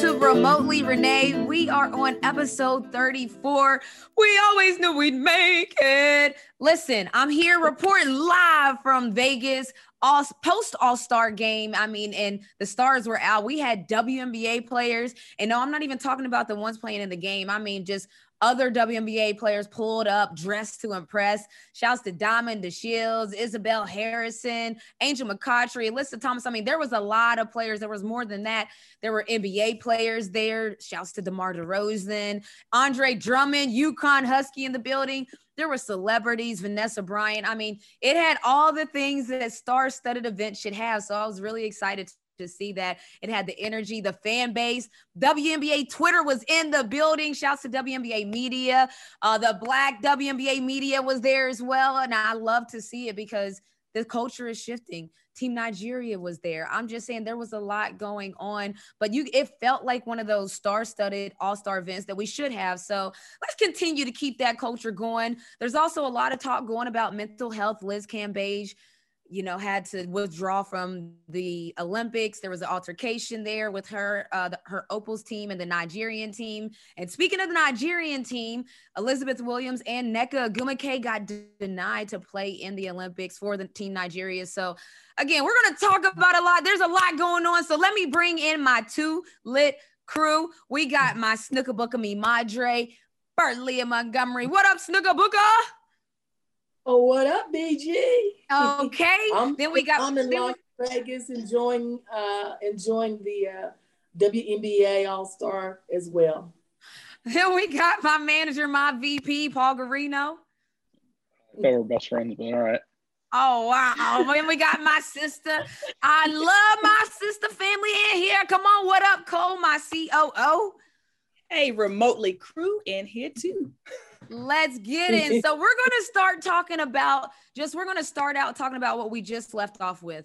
to Remotely Renee. We are on episode 34. We always knew we'd make it. Listen, I'm here reporting live from Vegas. All post All Star game. I mean, and the stars were out. We had WNBA players, and no, I'm not even talking about the ones playing in the game. I mean, just other WNBA players pulled up dressed to impress. Shouts to Diamond DeShields, Isabel Harrison, Angel McCoughtry, Alyssa Thomas. I mean, there was a lot of players. There was more than that. There were NBA players there. Shouts to DeMar DeRozan, Andre Drummond, UConn Husky in the building. There were celebrities, Vanessa Bryant. I mean, it had all the things that a star-studded event should have. So I was really excited to see that. It had the energy, the fan base. WNBA Twitter was in the building. Shouts to WNBA media. Uh, the black WNBA media was there as well. And I love to see it because the culture is shifting. Team Nigeria was there. I'm just saying there was a lot going on, but you it felt like one of those star-studded all-star events that we should have. So let's continue to keep that culture going. There's also a lot of talk going about mental health. Liz Cambage you know, had to withdraw from the Olympics. There was an altercation there with her, uh, the, her Opals team and the Nigerian team. And speaking of the Nigerian team, Elizabeth Williams and Nneka Ogwumike got d- denied to play in the Olympics for the team Nigeria. So again, we're going to talk about a lot. There's a lot going on. So let me bring in my two lit crew. We got my Snooker Booker me Madre, Bert Leah Montgomery. What up, Snooker Booker? Oh, what up, BG? Okay. then we got. I'm in Las Vegas enjoying uh enjoying the uh, WNBA All Star as well. Then we got my manager, my VP, Paul Garino. They were best friends, but all right. Oh wow! then we got my sister. I love my sister family in here. Come on, what up, Cole, my COO? Hey, remotely crew in here too. Let's get in. So we're going to start talking about just we're going to start out talking about what we just left off with.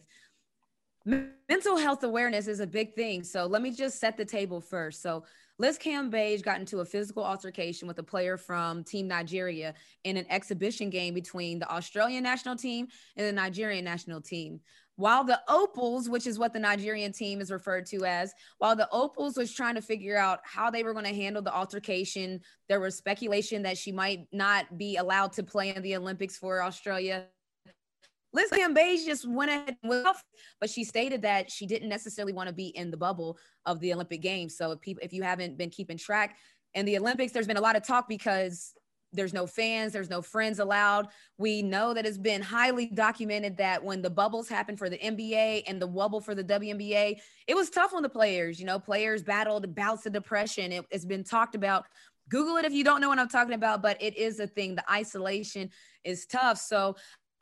Mental health awareness is a big thing. So let me just set the table first. So Liz Cambage got into a physical altercation with a player from Team Nigeria in an exhibition game between the Australian national team and the Nigerian national team. While the Opals, which is what the Nigerian team is referred to as, while the Opals was trying to figure out how they were going to handle the altercation, there was speculation that she might not be allowed to play in the Olympics for Australia. Liz Cambage just went ahead and went off, but she stated that she didn't necessarily want to be in the bubble of the Olympic Games. So if people, if you haven't been keeping track, in the Olympics, there's been a lot of talk because there's no fans, there's no friends allowed. We know that it's been highly documented that when the bubbles happened for the NBA and the wubble for the WNBA, it was tough on the players. You know, players battled bouts of depression. It, it's been talked about. Google it if you don't know what I'm talking about, but it is a thing. The isolation is tough. So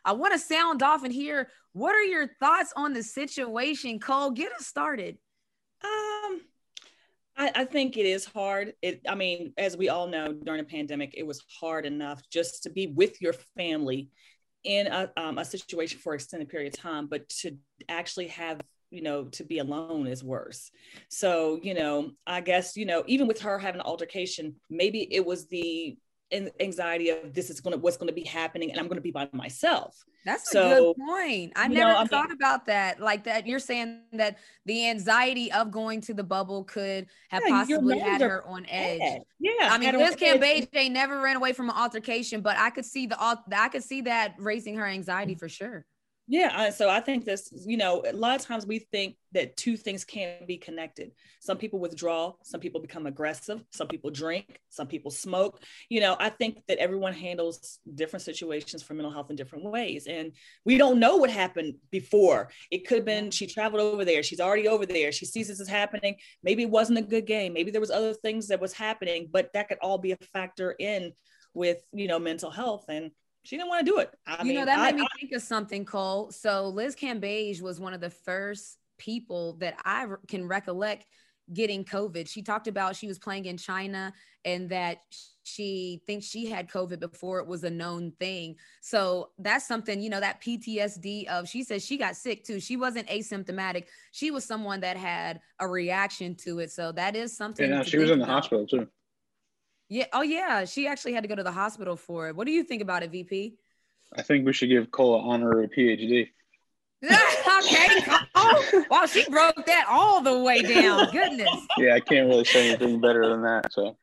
I want to sound off and hear what are your thoughts on the situation, Cole? Get us started. Um, I, I, think it is hard. It, I mean, as we all know, during a pandemic, it was hard enough just to be with your family in a, um, a situation for extended period of time, but to actually have you know to be alone is worse so you know i guess you know even with her having an altercation maybe it was the anxiety of this is going to what's going to be happening and i'm going to be by myself. That's so, a good point. I never know, thought I mean, about that like that you're saying that the anxiety of going to the bubble could have yeah, possibly had her on edge. Bad. yeah i mean Liz Cambage never ran away from an altercation but i could see the i could see that raising her anxiety for sure yeah, so I think this, you know, a lot of times we think that two things can't be connected. Some people withdraw, some people become aggressive, some people drink, some people smoke. You know, I think that everyone handles different situations for mental health in different ways. And we don't know what happened before. It could have been she traveled over there, she's already over there, she sees this is happening. Maybe it wasn't a good game, maybe there was other things that was happening, but that could all be a factor in with, you know, mental health. And she didn't want to do it. I you mean, know, that I, made me I, think of something, Cole. So Liz Cambage was one of the first people that I can recollect getting COVID. She talked about she was playing in China and that she thinks she had COVID before it was a known thing. So that's something, you know, that PTSD of she says she got sick too. She wasn't asymptomatic. She was someone that had a reaction to it. So that is something. Yeah, she was in the about. hospital too. Yeah. Oh, yeah. She actually had to go to the hospital for it. What do you think about it, VP? I think we should give Cole an honorary PhD. okay, Cole. Wow, she broke that all the way down. Goodness. Yeah, I can't really say anything better than that. So.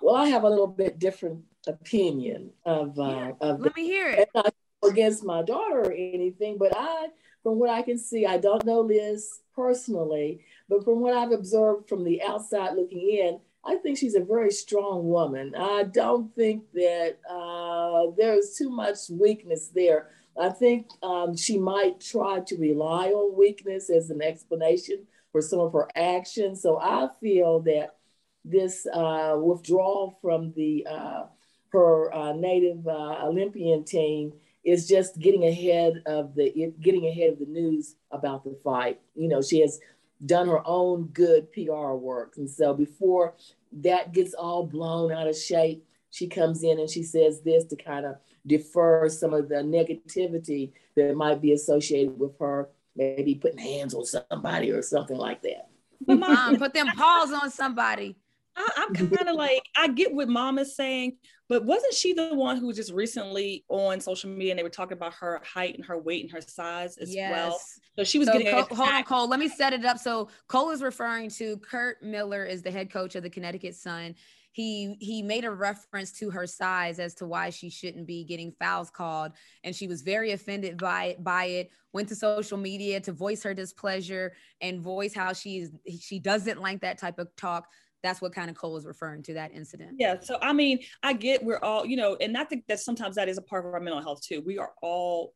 Well, I have a little bit different opinion of. Uh, Yeah, of Let me hear it. not against my daughter or anything, but I, from what I can see, I don't know Liz personally, but from what I've observed from the outside looking in, I think she's a very strong woman. I don't think that uh, there's too much weakness there. I think um, she might try to rely on weakness as an explanation for some of her actions. So I feel that this uh, withdrawal from the uh, her uh, native uh, Olympian team is just getting ahead of the getting ahead of the news about the fight. You know, she has done her own good PR work, and so before that gets all blown out of shape, she comes in and she says this to kind of defer some of the negativity that might be associated with her, maybe putting hands on somebody or something like that. Mom, put them paws on somebody. I, I'm kind of like, I get what mom is saying, but wasn't she the one who was just recently on social media and they were talking about her height and her weight and her size as well? So she was So getting Cole, hold on. Cole. Let me set it up. So Cole is referring to Curt Miller is the head coach of the Connecticut Sun. He he made a reference to her size as to why she shouldn't be getting fouls called, and she was very offended by it. By it, went to social media to voice her displeasure and voice how she's she doesn't like that type of talk. That's what kind of Cole is referring to that incident. Yeah. So I mean, I get we're all, you know, and I think that sometimes that is a part of our mental health too. We are all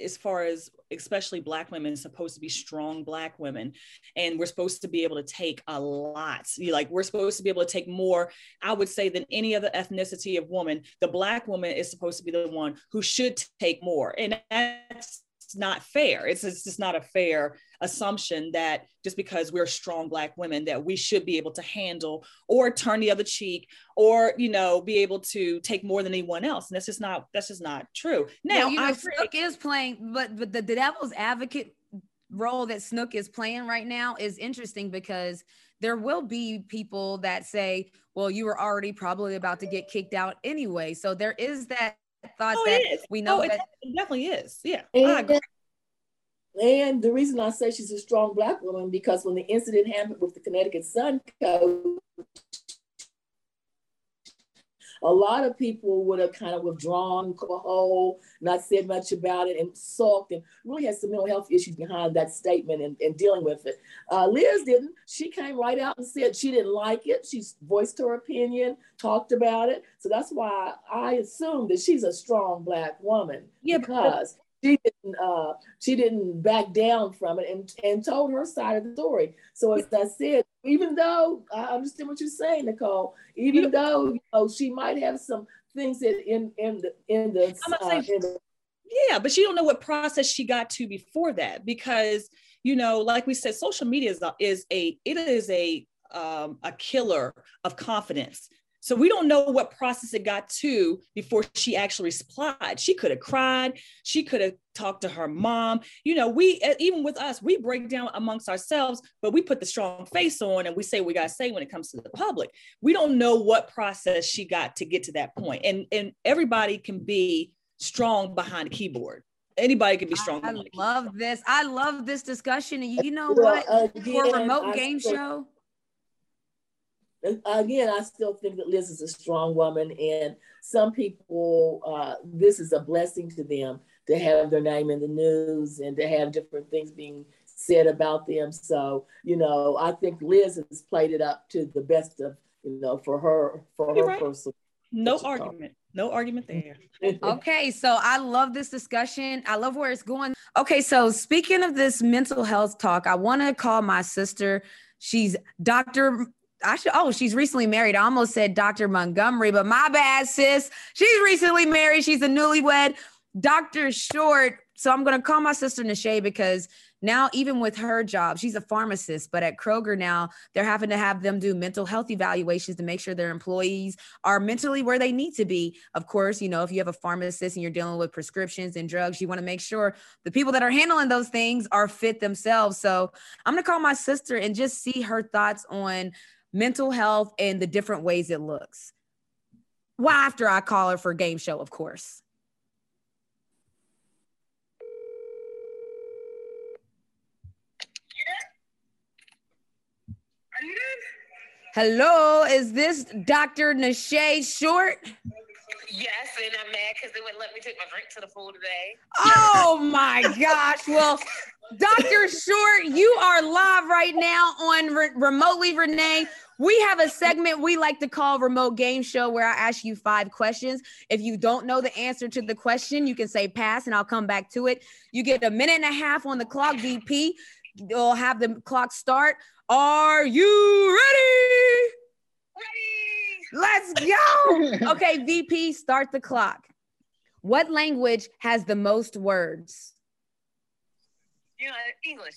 as far as especially black women supposed to be strong black women and we're supposed to be able to take a lot like we're supposed to be able to take more i would say than any other ethnicity of woman the black woman is supposed to be the one who should take more and that's not fair it's, it's just not a fair assumption that just because we're strong black women that we should be able to handle or turn the other cheek or you know be able to take more than anyone else and that's just not that's just not true now Now, you know, I. Snook is playing, but but the, the devil's advocate role that Snook is playing right now is interesting because there will be people that say, "Well, you were already probably about to get kicked out anyway." So there is that thought Oh, that it is. we know oh, it, that it definitely is. Yeah. And, and the reason I say she's a strong black woman because when the incident happened with the Connecticut Sun coach, a lot of people would have kind of withdrawn, come a hole, not said much about it, and sulked, and really had some mental health issues behind that statement and, and dealing with it. Uh, Liz didn't. She came right out and said she didn't like it. She voiced her opinion, talked about it. So that's why I assume that she's a strong black woman Yeah, but- because she didn't uh, she didn't back down from it and, and told her side of the story. So as I said, even though I understand what you're saying, Nicole, even You- though you know she might have some things that in in the in the, uh, say- in the yeah but she don't know what process she got to before that because you know like we said social media is a, is a it is a um, a killer of confidence so we don't know what process it got to before she actually replied she could have cried she could have talked to her mom you know we even with us we break down amongst ourselves but we put the strong face on and we say what we got to say when it comes to the public we don't know what process she got to get to that point. and and everybody can be strong behind a keyboard. Anybody can be strong. I love this. I love this discussion, and you know Well, what? For a remote I game show, again, I still think that Liz is a strong woman, and some people, uh, this is a blessing to them to have their name in the news and to have different things being said about them. So, you know, I think Liz has played it up to the best of, you know, for her, for You're her right. personal. No What you call- argument. No argument there. Okay, so I love this discussion. I love where it's going. Okay, so speaking of this mental health talk, I want to call my sister. She's Dr. I should, oh, she's recently married. I almost said Dr. Montgomery, but my bad, sis. She's recently married. She's a newlywed. Dr. Short. So I'm going to call my sister Nashay because now, even with her job, she's a pharmacist, but at Kroger now, they're having to have them do mental health evaluations to make sure their employees are mentally where they need to be. Of course, you know, if you have a pharmacist and you're dealing with prescriptions and drugs, you want to make sure the people that are handling those things are fit themselves. So I'm going to call my sister and just see her thoughts on mental health and the different ways it looks. Why well, after I call her for a game show, of course. Hello, is this Dr. Nashay Short? Yes, and I'm mad because they wouldn't let me take my drink to the pool today. Oh my gosh. Well, Dr. Short, you are live right now on Re- Remotely Renee. We have a segment we like to call Remote Game Show where I ask you five questions. If you don't know the answer to the question, you can say pass and I'll come back to it. You get a minute and a half on the clock, VP. You'll have the clock start. Are you ready? Let's go. Okay, VP, start the clock. What language has the most words? You know, English.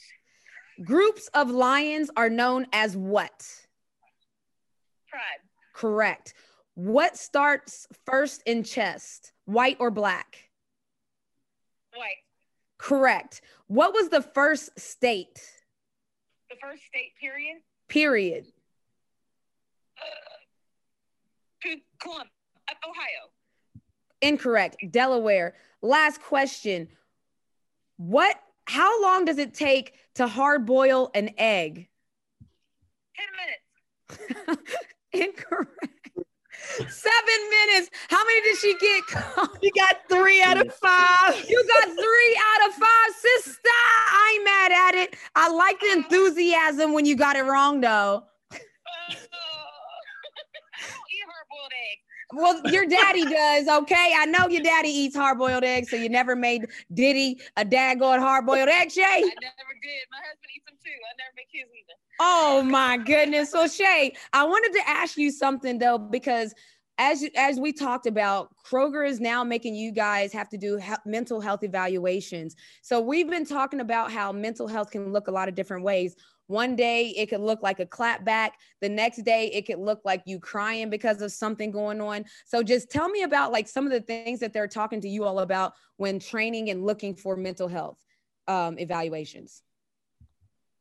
Groups of lions are known as what? Pride. Correct. What starts first in chest? White or black? White. Correct. What was the first state? The first state period. Period. Columbus, uh, Ohio. Incorrect. Delaware. Last question. What how long does it take to hard boil an egg? 10 minutes. Incorrect. Seven minutes. How many did she get? You got three out of five. You got three out of five, sister. I ain't mad at it. I like the oh. enthusiasm when you got it wrong, though. Oh. I don't eat hard-boiled eggs. Well, your daddy does, okay? I know your daddy eats hard boiled eggs, so you never made Diddy a daggone hard boiled egg, Shay. I never did. My husband eats them too. I never make his either. Oh my goodness. So Shay, I wanted to ask you something though, because as as we talked about, Kroger is now making you guys have to do he- mental health evaluations. So we've been talking about how mental health can look a lot of different ways. One day it could look like a clapback. The next day it could look like you crying because of something going on. So just tell me about like some of the things that they're talking to you all about when training and looking for mental health um, evaluations.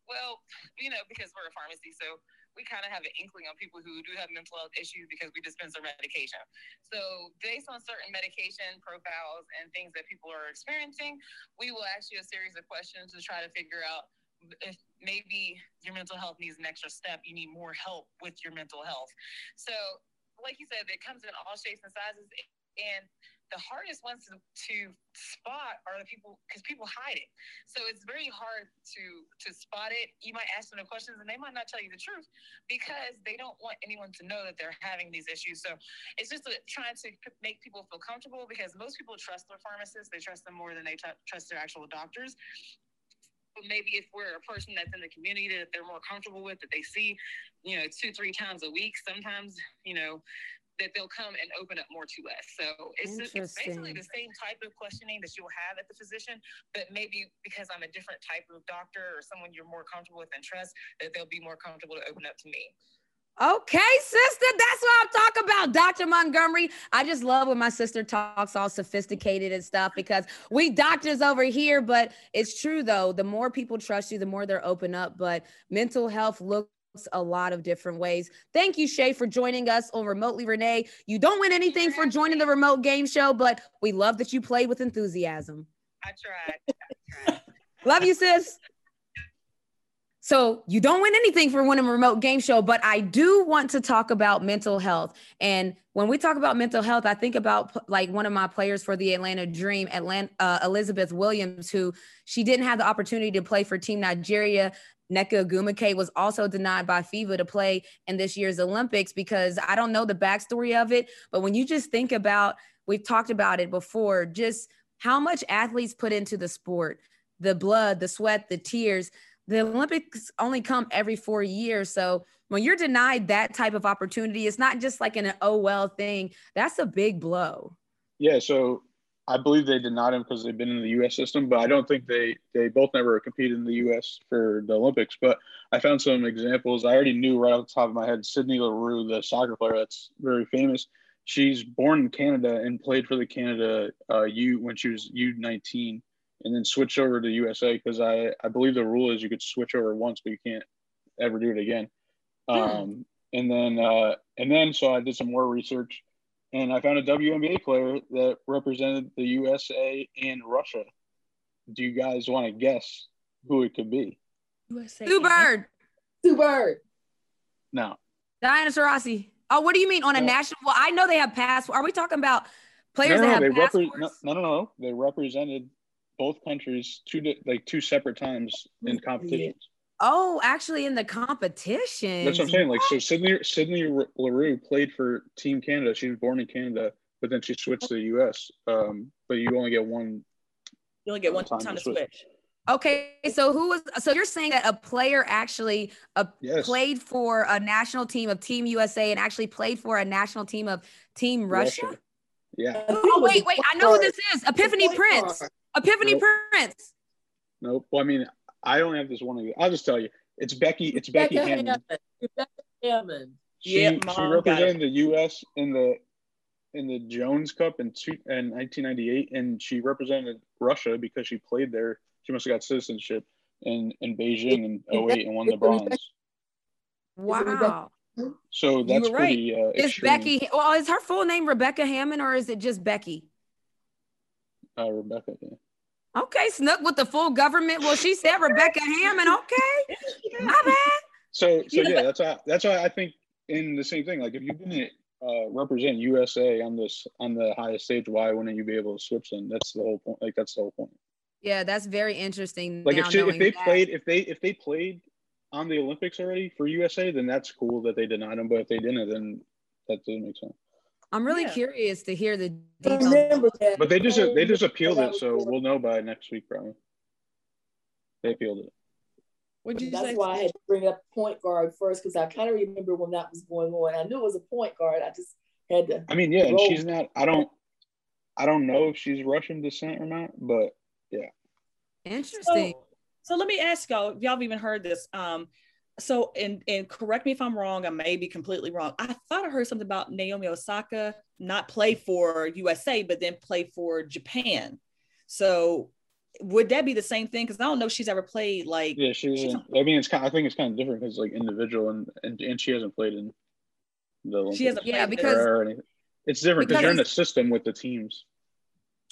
Well, you know, because we're a pharmacy, so we kind of have an inkling on people who do have mental health issues because we dispense their medication. So, based on certain medication profiles and things that people are experiencing, we will ask you a series of questions to try to figure out if maybe your mental health needs an extra step. You need more help with your mental health. So, like you said, it comes in all shapes and sizes. And the hardest ones to, to spot are the people because people hide it. So it's very hard to to spot it. You might ask them the questions and they might not tell you the truth because they don't want anyone to know that they're having these issues. So it's just a, trying to make people feel comfortable because most people trust their pharmacists. They trust them more than they tr- trust their actual doctors. But maybe if we're a person that's in the community that they're more comfortable with, that they see, you know, two, three times a week, sometimes, you know, that they'll come and open up more to us. So it's, just, it's basically the same type of questioning that you'll have at the physician, but maybe because I'm a different type of doctor or someone you're more comfortable with and trust, that they'll be more comfortable to open up to me. Okay, sister, that's what I'm talking about, Dr. Montgomery. I just love when my sister talks all sophisticated and stuff because we doctors over here, but it's true though. The more people trust you, the more they're open up. But mental health looks a lot of different ways. Thank you, Shay, for joining us on Remotely Renee. You don't win anything for joining the remote game show, but we love that you played with enthusiasm. I tried. I tried. Love you, sis. So you don't win anything for winning a remote game show, but I do want to talk about mental health. And when we talk about mental health, I think about like one of my players for the Atlanta Dream, Atlanta uh, Elizabeth Williams, who she didn't have the opportunity to play for Team Nigeria. Nneka Ogwumike was also denied by FIBA to play in this year's Olympics because I don't know the backstory of it. But when you just think about, we've talked about it before, just how much athletes put into the sport, the blood, the sweat, the tears the Olympics only come every four years. So when you're denied that type of opportunity, it's not just like an oh well thing. That's a big blow. Yeah, so I believe they denied him because they've been in the U.S. system, but I don't think they they both never competed in the U.S. for the Olympics. But I found some examples. I already knew right off the top of my head. Sydney Leroux, the soccer player that's very famous, she's born in Canada and played for the Canada uh, U when she was U19, and then switch over to USA because I I believe the rule is you could switch over once, but you can't ever do it again. Hmm. Um, and then uh, and then so I did some more research and I found a WNBA player that represented the USA and Russia. Do you guys want to guess who it could be? USA. Sue Bird. Sue Bird. No. Diana Taurasi. Oh, what do you mean on a No. national? Well, I know they have passport. Are we talking about players no, no, that they have repre- passports? no, no, no, no. They represented both countries two like two separate times in competitions. Oh, actually, in the competition. That's what I'm saying. Like, so Sydney Sydney Leroux played for Team Canada. She was born in Canada, but then she switched to the U.S. Um, but you only get one. You only get one Time time, to to switch. switch. Okay, so who was? So you're saying that a player actually uh, Yes. played for a national team of Team USA and actually played for a national team of Team Russia? Russia. Yeah. Oh wait, wait! I know who this is. Epiphanny point Prince. Guard. Epiphanny Nope. Prince. Nope. Well, I mean, I only have this one. I'll just tell you. It's Becky. It's Becky Rebecca Hammon. Hammon. Rebecca Hammon. She, Yeah, she Mom got represented the U.S. in the in the Jones Cup in, two, in 1998, and she represented Russia because she played there. She must have got citizenship in in Beijing in 08 and won the bronze. Wow. So that's right. pretty. Uh, Is. Becky? Well, is her full name Rebecca Hammond or is it just Becky? Uh, Rebecca. Yeah. Okay, snuck with the full government. Well, she said Rebecca Hammon. Okay, my bad. So so Yeah, that's why that's why I think in the same thing. Like if you didn't uh, represent USA on this on the highest stage, why wouldn't you be able to switch them? That's the whole point. Like that's the whole point. Yeah, that's very interesting. Like if she, if they that. played if they if they played on the Olympics already for USA, then that's cool that they denied them. But if they didn't, then that doesn't make sense. I'm really Yeah. curious to hear the details. But they just they just appealed it, so we'll know by next week probably. They appealed it. What'd you say? That's say? why I had to bring up point guard first because I kind of remember when that was going on. I knew it was a point guard. I just had to. I mean, yeah, and she's not. I don't. I don't know if she's Russian descent or not, but yeah. Interesting. So, so let me ask y'all, if y'all have even heard this. Um, so and and correct me if I'm wrong, I may be completely wrong. I thought I heard something about Naomi Osaka not play for USA, but then play for Japan. So would that be the same thing? Because I don't know if she's ever played like Yeah, she was. In, I mean, it's kind. I think it's kind of different because like individual and, and and she hasn't played in the. Olympics She hasn't Yeah, played because- It's different because because you're in a system with the teams.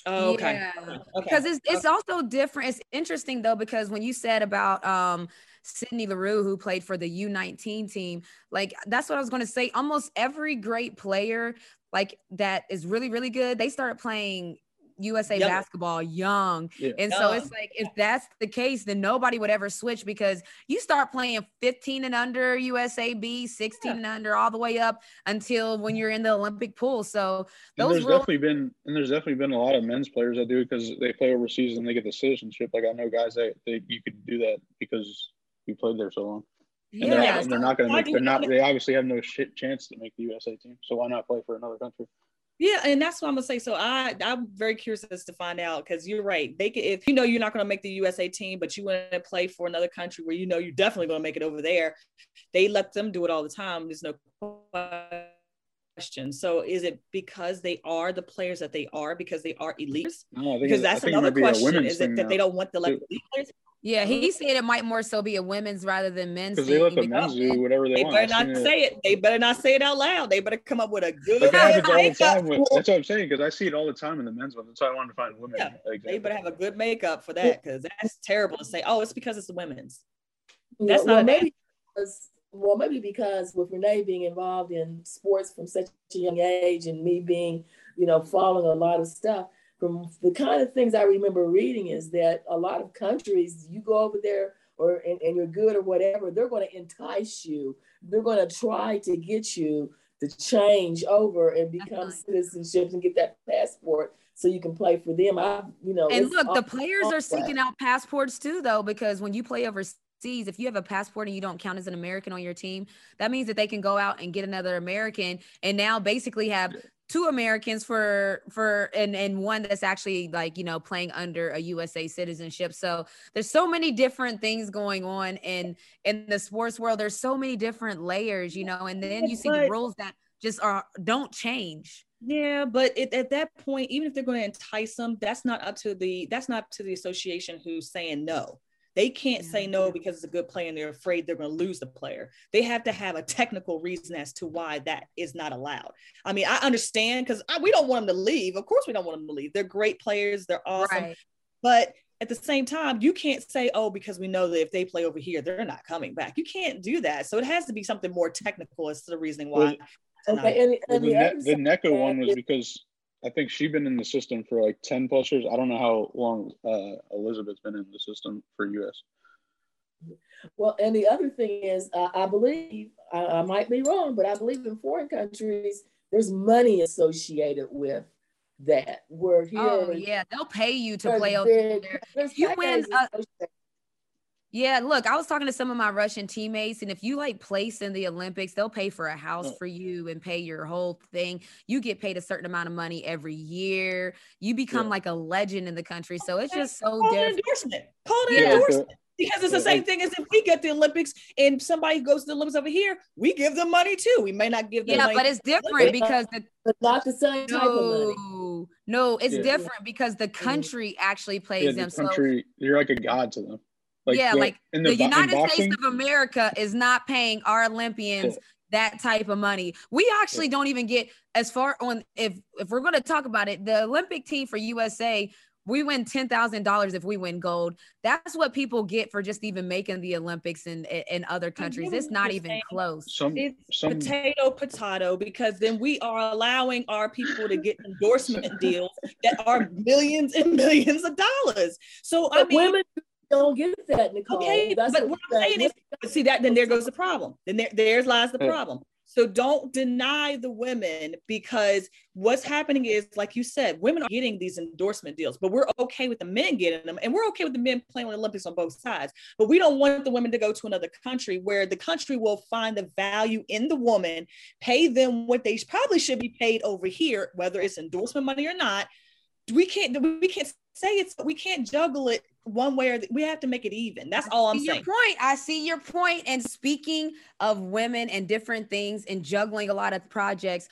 oh, okay. Yeah. Okay. because it's it's also different. It's interesting though because when you said about um Sydney Leroux, who played for the U19 team, like that's what I was going to say. Almost every great player like that is really really good, they started playing USA Young. basketball young. Yeah. And so it's like if that's the case, then nobody would ever switch because you start playing 15 and under USA B, 16 Yeah. and under, all the way up until when you're in the Olympic pool. So And those there's definitely been and there's definitely been a lot of men's players that do it because they play overseas and they get the citizenship. Like I know guys that they, you could do that because you played there so long. And, they're, yeah, not, and they're not going to make. They're not. They obviously have no shit chance to make the USA team. So why not play for another country? Yeah, and that's what I'm gonna say. So I I'm very curious as to find out because you're right. They could, if you know you're not gonna make the USA team, but you want to play for another country where you know you're definitely gonna make it over there, they let them do it all the time. There's no question. So is it because they are the players that they are because they are elites? No, Because that's another question. Is it that now. they don't want too. elite players? Yeah, he said it might more so be a women's rather than men's. because they let the men's do whatever they, They want. better not seen it- say it. They better not say it out loud. They better come up with a good Like that happens all the time. With, that's what I'm saying because I see it all the time in the men's one. That's why I wanted to find women. Yeah, They better have a good makeup for that because that's terrible to say. Oh, it's because it's the women's. That's well, not a- maybe because, well, maybe because with Renee being involved in sports from such a young age and me being, you know, following a lot of stuff, from the kind of things I remember reading is that a lot of countries, you go over there or and, and you're good or whatever, they're going to entice you. They're going to try to get you to change over and become citizenships and get that passport so you can play for them. I, you know, And look, the players are seeking out passports too, though, because when you play overseas, if you have a passport and you don't count as an American on your team, that means that they can go out and get another American and now basically have two Americans for for and and one that's actually like you know playing under a USA citizenship. So there's so many different things going on in in the sports world. There's so many different layers, you know, and then you see the rules that just are don't change. Yeah, but it, at that point, even if they're going to entice them, that's not up to the that's not up to the association who's saying no. They can't say no because it's a good player and they're afraid they're going to lose the player. They have to have a technical reason as to why that is not allowed. I mean, I understand because we don't want them to leave. Of course, we don't want them to leave. They're great players. They're awesome. Right. But at the same time, you can't say, oh, because we know that if they play over here, they're not coming back. You can't do that. So it has to be something more technical as to the reasoning why. Well, okay, and, and the, the, ne- the Nneka one was because I think she's been in the system for like 10 plus years. I don't know how long uh, Elizabeth's been in the system for US. Well, and the other thing is, uh, I believe, I, I, might be wrong, but I believe in foreign countries, there's money associated with that. Where here, oh yeah, they'll pay you to play over there. You win, a, yeah, look, I was talking to some of my Russian teammates, and if you like place in the Olympics, they'll pay for a house oh. for you and pay your whole thing. You get paid a certain amount of money every year. You become yeah. like a legend in the country. So it's just so Call different. endorsement. Call it yeah. endorsement. Because it's the same thing as if we get the Olympics and somebody goes to the Olympics over here, we give them money too. We may not give them yeah, money. but it's different because the, but not the same type of money. No, it's yeah. different because the mm-hmm. country actually plays yeah, the them. Country, so you're like a god to them. Like, yeah, like the, the United States of America is not paying our Olympians that type of money. We actually don't even get as far on if if we're going to talk about it, the Olympic team for USA we win ten thousand dollars if we win gold. That's what people get for just even making the Olympics in in other countries. It's not even close. Some, it's some... potato potato because then we are allowing our people to get endorsement deals that are millions and millions of dollars. So I mean, women don't get that, Nicole. Okay, That's but what, what I'm saying is, see that then there goes the problem. Then there, there's lies the problem. So don't deny the women because what's happening is, like you said, women are getting these endorsement deals, but we're okay with the men getting them. And we're okay with the men playing on the Olympics on both sides. But we don't want the women to go to another country where the country will find the value in the woman, pay them what they probably should be paid over here, whether it's endorsement money or not. We can't we can't say it's we can't juggle it one way or the, we have to make it even. That's all I'm saying. Your point. I see your point. And speaking of women and different things and juggling a lot of projects.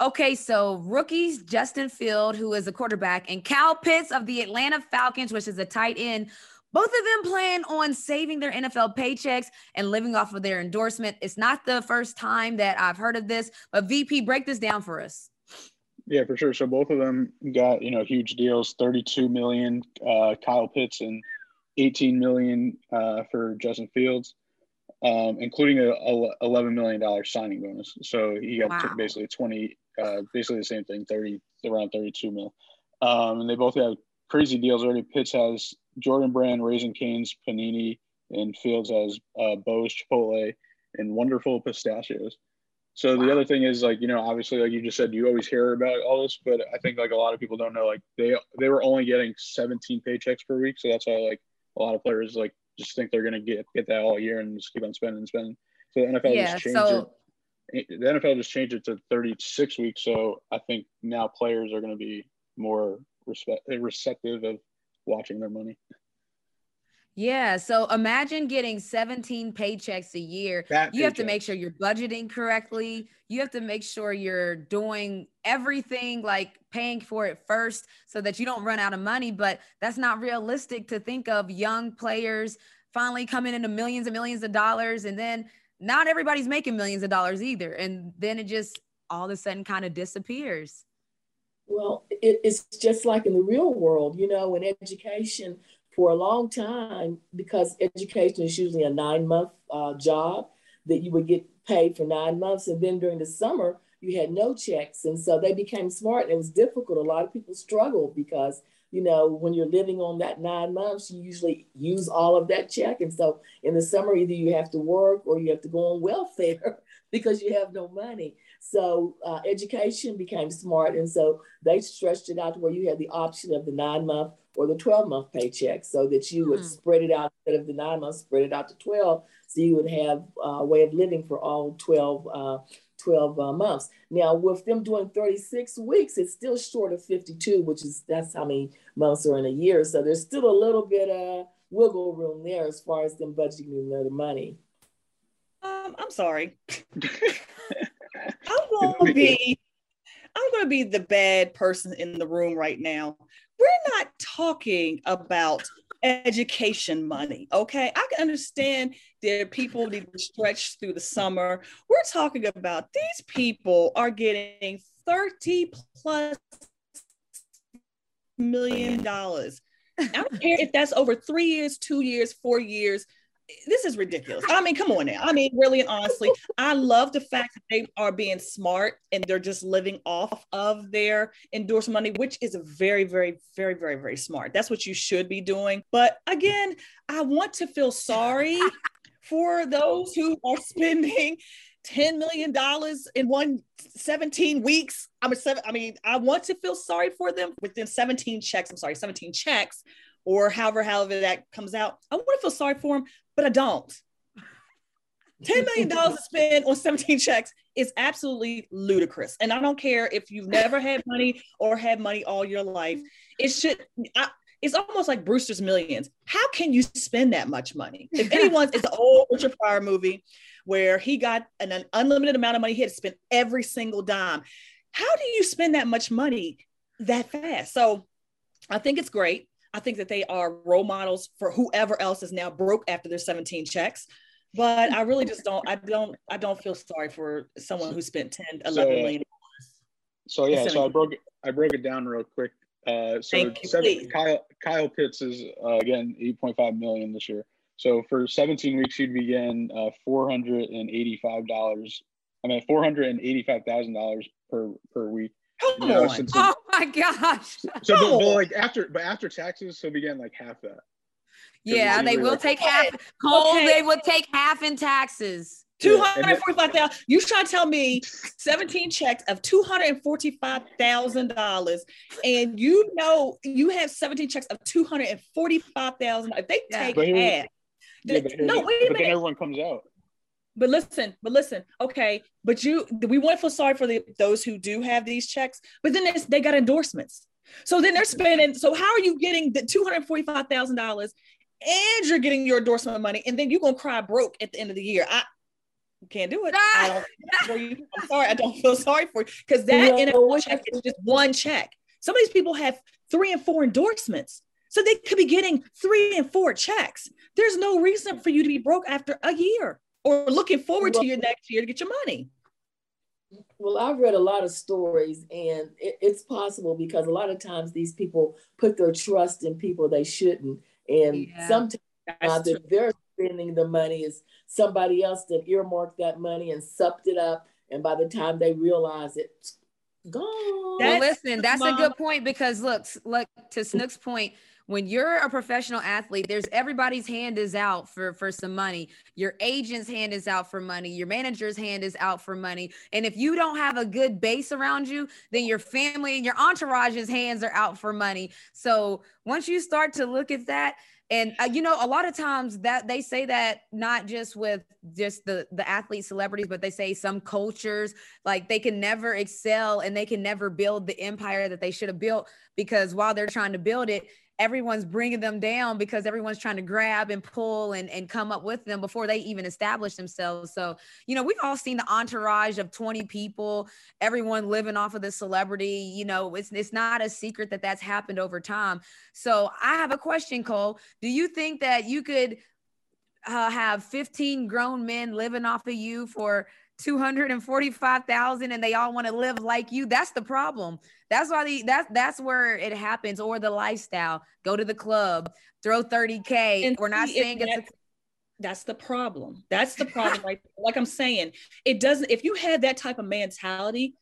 Okay, so rookies Justin Field, who is a quarterback, and Cal Pitts of the Atlanta Falcons, which is a tight end. Both of them plan on saving their NFL paychecks and living off of their endorsement. It's not the first time that I've heard of this, but VP, break this down for us. Yeah, for sure. So both of them got you know huge deals: thirty-two million uh, Kyle Pitts and eighteen million uh, for Justin Fields, um, including a, a, eleven million dollar signing bonus. So he got wow. basically twenty, uh, basically the same thing, thirty around thirty-two mil. Um, and they both have crazy deals already. Pitts has Jordan Brand, Raising Cane's, Panini, and Fields has uh, Bo's Chipotle and Wonderful Pistachios. So wow. the other thing is like, you know, obviously like you just said, you always hear about all this, but I think like a lot of people don't know, like they they were only getting 17 paychecks per week. So that's why like a lot of players like just think they're gonna get get that all year and just keep on spending and spending. So the NFL yeah, just changed so- it. The NFL just changed it to 36 weeks. So I think now players are gonna be more respect receptive of watching their money. Yeah. So imagine getting 17 paychecks a year. That you paycheck. have to make sure you're budgeting correctly. You have to make sure you're doing everything like paying for it first so that you don't run out of money. But that's not realistic to think of young players finally coming into millions and millions of dollars. And then not everybody's making millions of dollars either. And then it just all of a sudden kind of disappears. Well, it, it's just like in the real world, you know, in education, for a long time, because education is usually a nine month uh, job, that you would get paid for nine months. And then during the summer, you had no checks. And so they became smart. And it was difficult. A lot of people struggled because, you know, when you're living on that nine months, you usually use all of that check. And so in the summer, either you have to work or you have to go on welfare because you have no money. So uh, education became smart. And so they stretched it out to where you had the option of the nine month or the 12 month paycheck so that you would mm. spread it out instead of the nine months, spread it out to 12. So you would have a way of living for all 12, uh, 12 uh, months. Now, with them doing 36 weeks, it's still short of 52, which is that's how many months are in a year. So there's still a little bit of wiggle room there as far as them budgeting their money. Um, I'm sorry. I'm going to be I'm going to be the bad person in the room right now we're not talking about education money. Okay. I can understand that people need to stretch through the summer. We're talking about these people are getting 30 plus million dollars. I don't care if that's over three years, two years, four years. This is ridiculous. I mean, come on now. I mean, really and honestly, I love the fact that they are being smart and they're just living off of their endorsement money, which is very, very, very, very, very smart. That's what you should be doing. But again, I want to feel sorry for those who are spending $10 million in one 17 weeks. I'm a seven, I mean, I want to feel sorry for them within 17 checks. I'm sorry, 17 checks or however, however that comes out. I want to feel sorry for them, but I don't. $10 million to spend on 17 checks is absolutely ludicrous. And I don't care if you've never had money or had money all your life. It should, I, it's almost like Brewster's Millions. How can you spend that much money? If anyone's, it's an old Richard Pryor movie where he got an, an unlimited amount of money. He had to spend every single dime. How do you spend that much money that fast? So I think it's great. I think that they are role models for whoever else is now broke after their 17 checks. But I really just don't, I don't, I don't feel sorry for someone who spent 10, 11 So- million. So yeah, so I broke it, I broke it down real quick. Uh, so Thank you, seven. Kyle Kyle Pitts is uh, again 8.5 million this year. So for 17 weeks, he'd be getting uh, 485 dollars. I mean, 485 thousand dollars per per week. Come You know, on. since- Oh my gosh. So, but, but No. like after, but after taxes, he'll be getting like half that. Yeah, they will like- take half. Cole, Okay. they will take half in taxes. Yeah, Two and hundred forty-five thousand. You trying to tell me seventeen checks of two hundred forty-five thousand dollars, and you know you have seventeen checks of two hundred forty-five thousand. If they take half, Yeah, no, the- wait a but then everyone comes out. But listen, but listen. Okay, but you, we want to feel sorry for the those who do have these checks. But then they got endorsements. So then they're spending. So how are you getting the two hundred forty-five thousand dollars, and you're getting your endorsement money, and then you're gonna cry broke at the end of the year? I can't do it. I ah. don't, I'm sorry. I don't feel sorry for you because that know, NFL check is just one check. Some of these people have three and four endorsements. So they could be getting three and four checks. There's no reason for you to be broke after a year or looking forward to your next year to get your money. Well, I've read a lot of stories, and it, it's possible because a lot of times these people put their trust in people they shouldn't, and Yeah. sometimes That's that they're spending the money is somebody else that earmarked that money and supped it up, and by the time they realize it, it's gone. Well, listen, that's a good point because look, look to Snook's point. When you're a professional athlete, there's everybody's hand is out for for some money. Your agent's hand is out for money. Your manager's hand is out for money. And if you don't have a good base around you, then your family and your entourage's hands are out for money. So once you start to look at that, and uh, you know, a lot of times that they say that not just with just the the athlete celebrities, but they say some cultures like they can never excel and they can never build the empire that they should have built because while they're trying to build it everyone's bringing them down because everyone's trying to grab and pull and, and come up with them before they even establish themselves. So you know we've all seen the entourage of 20 people everyone living off of the celebrity. You know it's, it's not a secret that that's happened over time. So i have a question cole. Do you think that you could uh, have 15 grown men living off of you for 245,000 and they all want to live like you. That's the problem. That's why the that's that's where it happens or the lifestyle. Go to the club, throw 30k. And We're not saying it's a, that's- the problem. That's the problem. Right. Like I'm saying, it doesn't, if you had that type of mentality,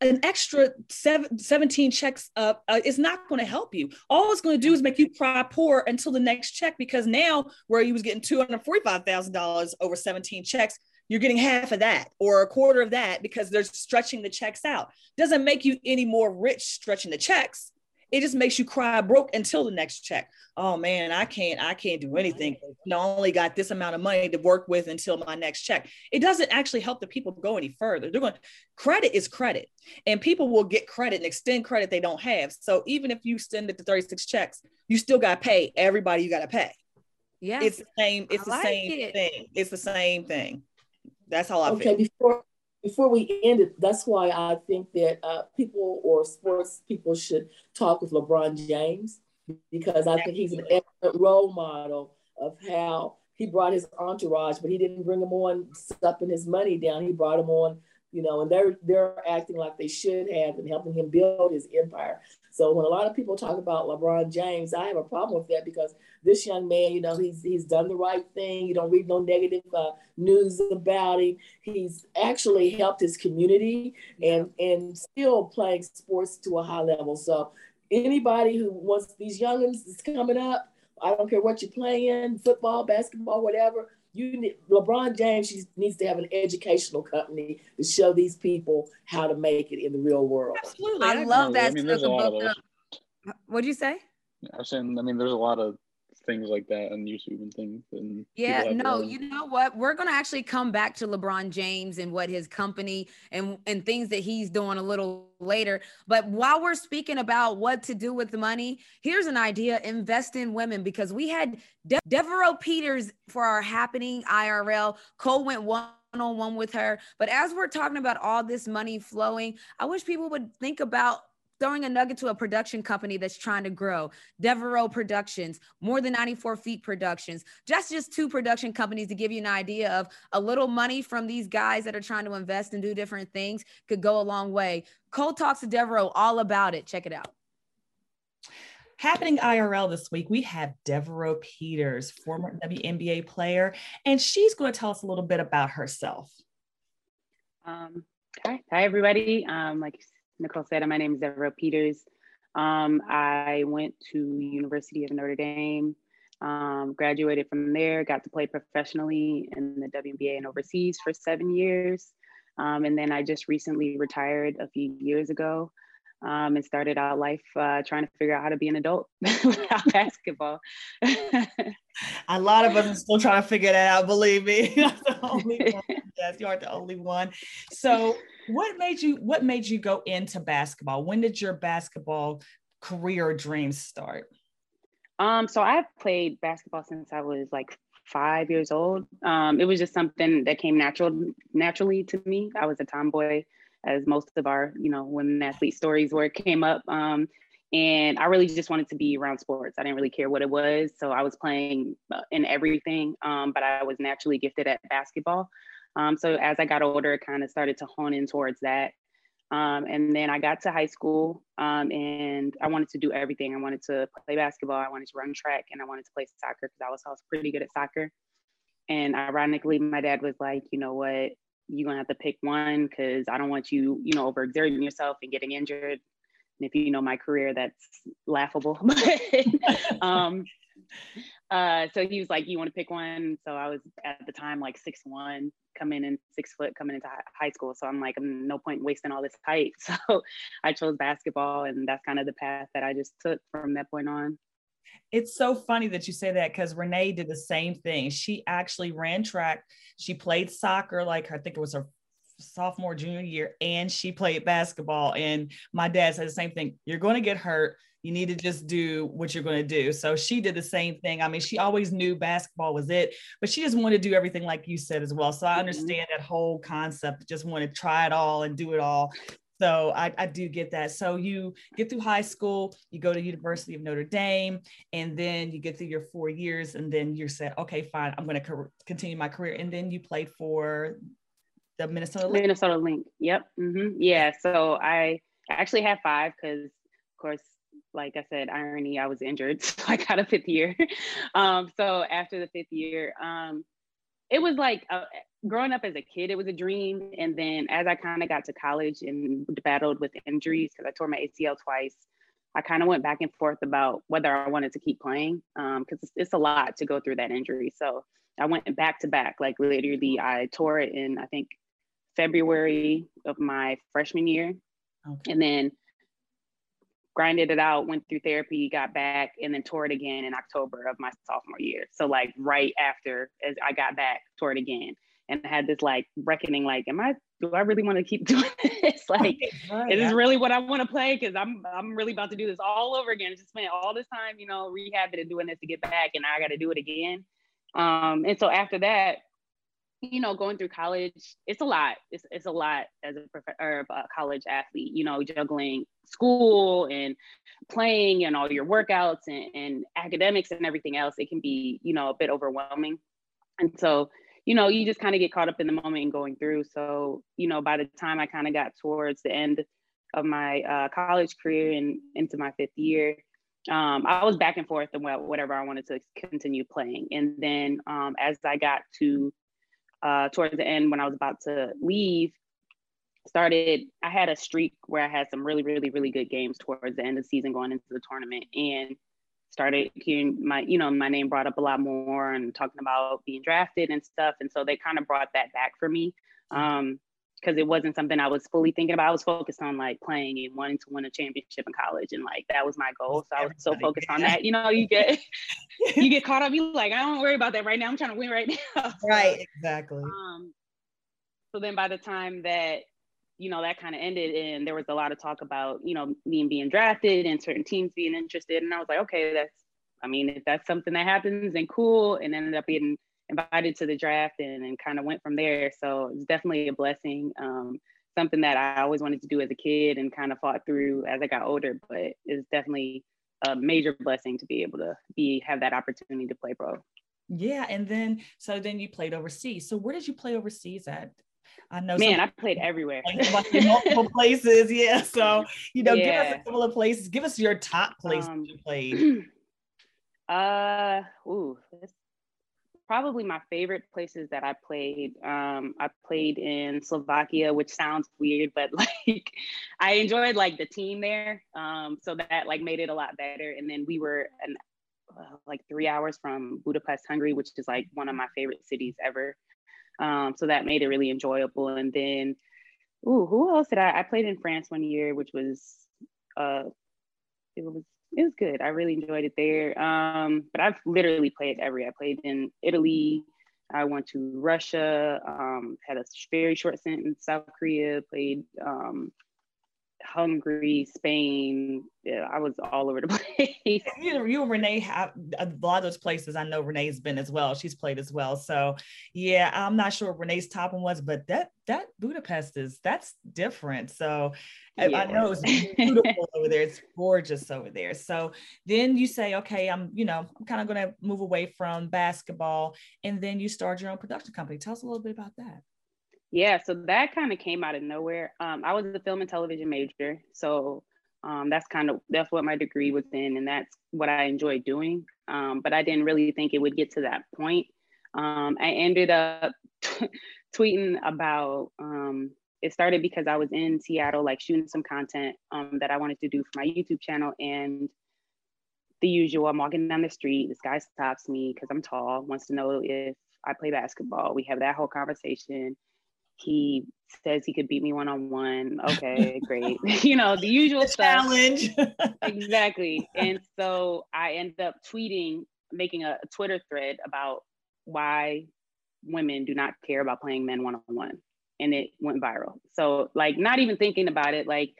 an extra seven, 17 checks up uh, is not going to help you. All it's going to do is make you cry poor until the next check because now where you was getting $245,000 over 17 checks, you're getting half of that or a quarter of that because they're stretching the checks out. Doesn't make you any more rich stretching the checks. It just makes you cry broke until the next check. Oh man, I can't, I can't do anything. I only got this amount of money to work with until my next check. It doesn't actually help the people go any further. They're going, credit is credit, and people will get credit and extend credit they don't have. So even if you send it to 36 checks, you still got to pay everybody you got to pay. yeah. It's the same, it's I the like same it. thing. It's the same thing. That's how I okay feel. before before we end it that's why i think that uh, people or sports people should talk with lebron james because i think he's an excellent role model of how he brought his entourage but he didn't bring them on supping his money down he brought them on you know, and they're they're acting like they should have and helping him build his empire. So when a lot of people talk about LeBron James, I have a problem with that because this young man, you know, he's he's done the right thing. You don't read no negative uh, news about him. He's actually helped his community and and still playing sports to a high level. So anybody who wants these youngins is coming up, I don't care what you're playing, football, basketball, whatever you need, LeBron James needs to have an educational company to show these people how to make it in the real world. Absolutely, I, I love that. I mean, there's a lot of those. What'd you say? I was saying, I mean, there's a lot of things like that on YouTube and things. And yeah, no, you know what? We're gonna actually come back to LeBron James and what his company and and things that he's doing a little later. But while we're speaking about what to do with the money, here's an idea: invest in women because we had De- Devereaux Peters for our happening IRL. Cole went one on one with her. But as we're talking about all this money flowing, I wish people would think about throwing a nugget to a production company that's trying to grow. Devereaux Productions, More Than 94 Feet Productions. Just just two production companies to give you an idea of a little money from these guys that are trying to invest and do different things could go a long way. Cole talks to Devereaux all about it. Check it out. Happening IRL this week, we have Devereaux Peters, former WNBA player, and she's going to tell us a little bit about herself. Um, hi, hi everybody. Um, like Nicole said, my name is Devereaux Peters. Um, I went to University of Notre Dame, um, graduated from there, got to play professionally in the WNBA and overseas for seven years. Um, and then I just recently retired a few years ago um, and started out life uh, trying to figure out how to be an adult without basketball. a lot of us are still trying to figure that out, believe me. the only one. Yes, you aren't the only one. So what made you what made you go into basketball? When did your basketball career dreams start? Um, so I've played basketball since I was like five years old. Um, it was just something that came natural naturally to me. I was a tomboy as most of our, you know, women athlete stories where it came up. Um, and I really just wanted to be around sports. I didn't really care what it was. So I was playing uh, in everything, um, but I was naturally gifted at basketball. Um, so as I got older, it kind of started to hone in towards that. Um, and then I got to high school um, and I wanted to do everything. I wanted to play basketball, I wanted to run track, and I wanted to play soccer because I was, I was pretty good at soccer. And ironically, my dad was like, you know what, you're gonna have to pick one because I don't want you, you know, overexerting yourself and getting injured. And if you know my career, that's laughable. um, uh, so he was like, "You want to pick one?" So I was at the time like six one, coming in six foot, coming into high school. So I'm like, no point wasting all this height. So I chose basketball, and that's kind of the path that I just took from that point on. It's so funny that you say that because Renee did the same thing. She actually ran track. She played soccer, like I think it was her sophomore, junior year, and she played basketball. And my dad said the same thing. You're going to get hurt. You need to just do what you're going to do. So she did the same thing. I mean, she always knew basketball was it, but she just wanted to do everything like you said as well. So I mm-hmm. understand that whole concept. Just want to try it all and do it all. So I, I do get that. So you get through high school, you go to University of Notre Dame, and then you get through your four years, and then you're said, okay, fine, I'm going to co- continue my career. And then you played for the Minnesota Lynx. Minnesota Lynx. Yep. Mm-hmm. Yeah. So I actually had five because, of course, like I said, irony, I was injured, so I got a fifth year. um, so after the fifth year, um, it was like uh, growing up as a kid, it was a dream. And then as I kind of got to college and battled with injuries, because I tore my ACL twice, I kind of went back and forth about whether I wanted to keep playing because um, it's, it's, a lot to go through that injury. So I went back to back. Like literally, I tore it in I think February of my freshman year, okay. and then grinded it out, went through therapy, got back, and then tore it again in October of my sophomore year. So like right after as I got back, tore it again. And I had this like reckoning, like, am I do I really want to keep doing this? like, oh, is this really what I want to play? Cause I'm I'm really about to do this all over again. Just spent all this time, you know, rehabbing and doing this to get back, and I gotta do it again. Um, and so after that, you know, going through college, it's a lot. It's, it's a lot as a, prof- or a college athlete, you know, juggling school and playing and all your workouts and, and academics and everything else. It can be, you know, a bit overwhelming. And so, you know, you just kind of get caught up in the moment and going through. So, you know, by the time I kind of got towards the end of my uh, college career and into my fifth year, um, I was back and forth and whatever I wanted to continue playing. And then um, as I got to uh, towards the end, when I was about to leave, started, I had a streak where I had some really, really, really good games towards the end of the season going into the tournament. And started hearing my, you know, my name brought up a lot more and talking about being drafted and stuff. And so they kind of brought that back for me. Um, because it wasn't something I was fully thinking about. I was focused on like playing and wanting to win a championship in college, and like that was my goal. So I was so focused on that. You know, you get you get caught up. You like, I don't worry about that right now. I'm trying to win right now. Right, exactly. Um, so then by the time that you know that kind of ended, and there was a lot of talk about you know me being drafted and certain teams being interested, and I was like, okay, that's. I mean, if that's something that happens, then cool. And ended up being invited to the draft and, and kind of went from there. So it's definitely a blessing. Um, something that I always wanted to do as a kid and kind of fought through as I got older, but it's definitely a major blessing to be able to be have that opportunity to play pro. Yeah, and then so then you played overseas. So where did you play overseas at? I know. Man, I played everywhere. multiple places. Yeah. So you know, yeah. give us a couple of places. Give us your top place um, you played. Uh, ooh, probably my favorite places that I played. Um, I played in Slovakia, which sounds weird, but like I enjoyed like the team there. Um, so that like made it a lot better. And then we were an, uh, like three hours from Budapest, Hungary, which is like one of my favorite cities ever. Um, so that made it really enjoyable. And then, ooh, who else did I? I played in France one year, which was uh, it was it was good. I really enjoyed it there. Um, but I've literally played every. I played in Italy. I went to Russia. Um, had a very short stint in South Korea. Played um, Hungary, Spain. Yeah, I was all over the place. You, you and Renee have a lot of those places. I know Renee's been as well. She's played as well. So yeah, I'm not sure what Renee's top one was, but that that Budapest is that's different. So. I know it's beautiful over there. It's gorgeous over there. So then you say, okay, I'm you know I'm kind of going to move away from basketball, and then you start your own production company. Tell us a little bit about that. Yeah, so that kind of came out of nowhere. Um, I was a film and television major, so um, that's kind of that's what my degree was in, and that's what I enjoy doing. Um, but I didn't really think it would get to that point. Um, I ended up tweeting about. Um, it started because I was in Seattle, like shooting some content um, that I wanted to do for my YouTube channel, and the usual. I'm walking down the street. This guy stops me because I'm tall. Wants to know if I play basketball. We have that whole conversation he says he could beat me one on one. Okay, great. you know, the usual the stuff. Challenge. exactly. And so I end up tweeting, making a, a Twitter thread about why women do not care about playing men one on one. And it went viral. So, like, not even thinking about it, like,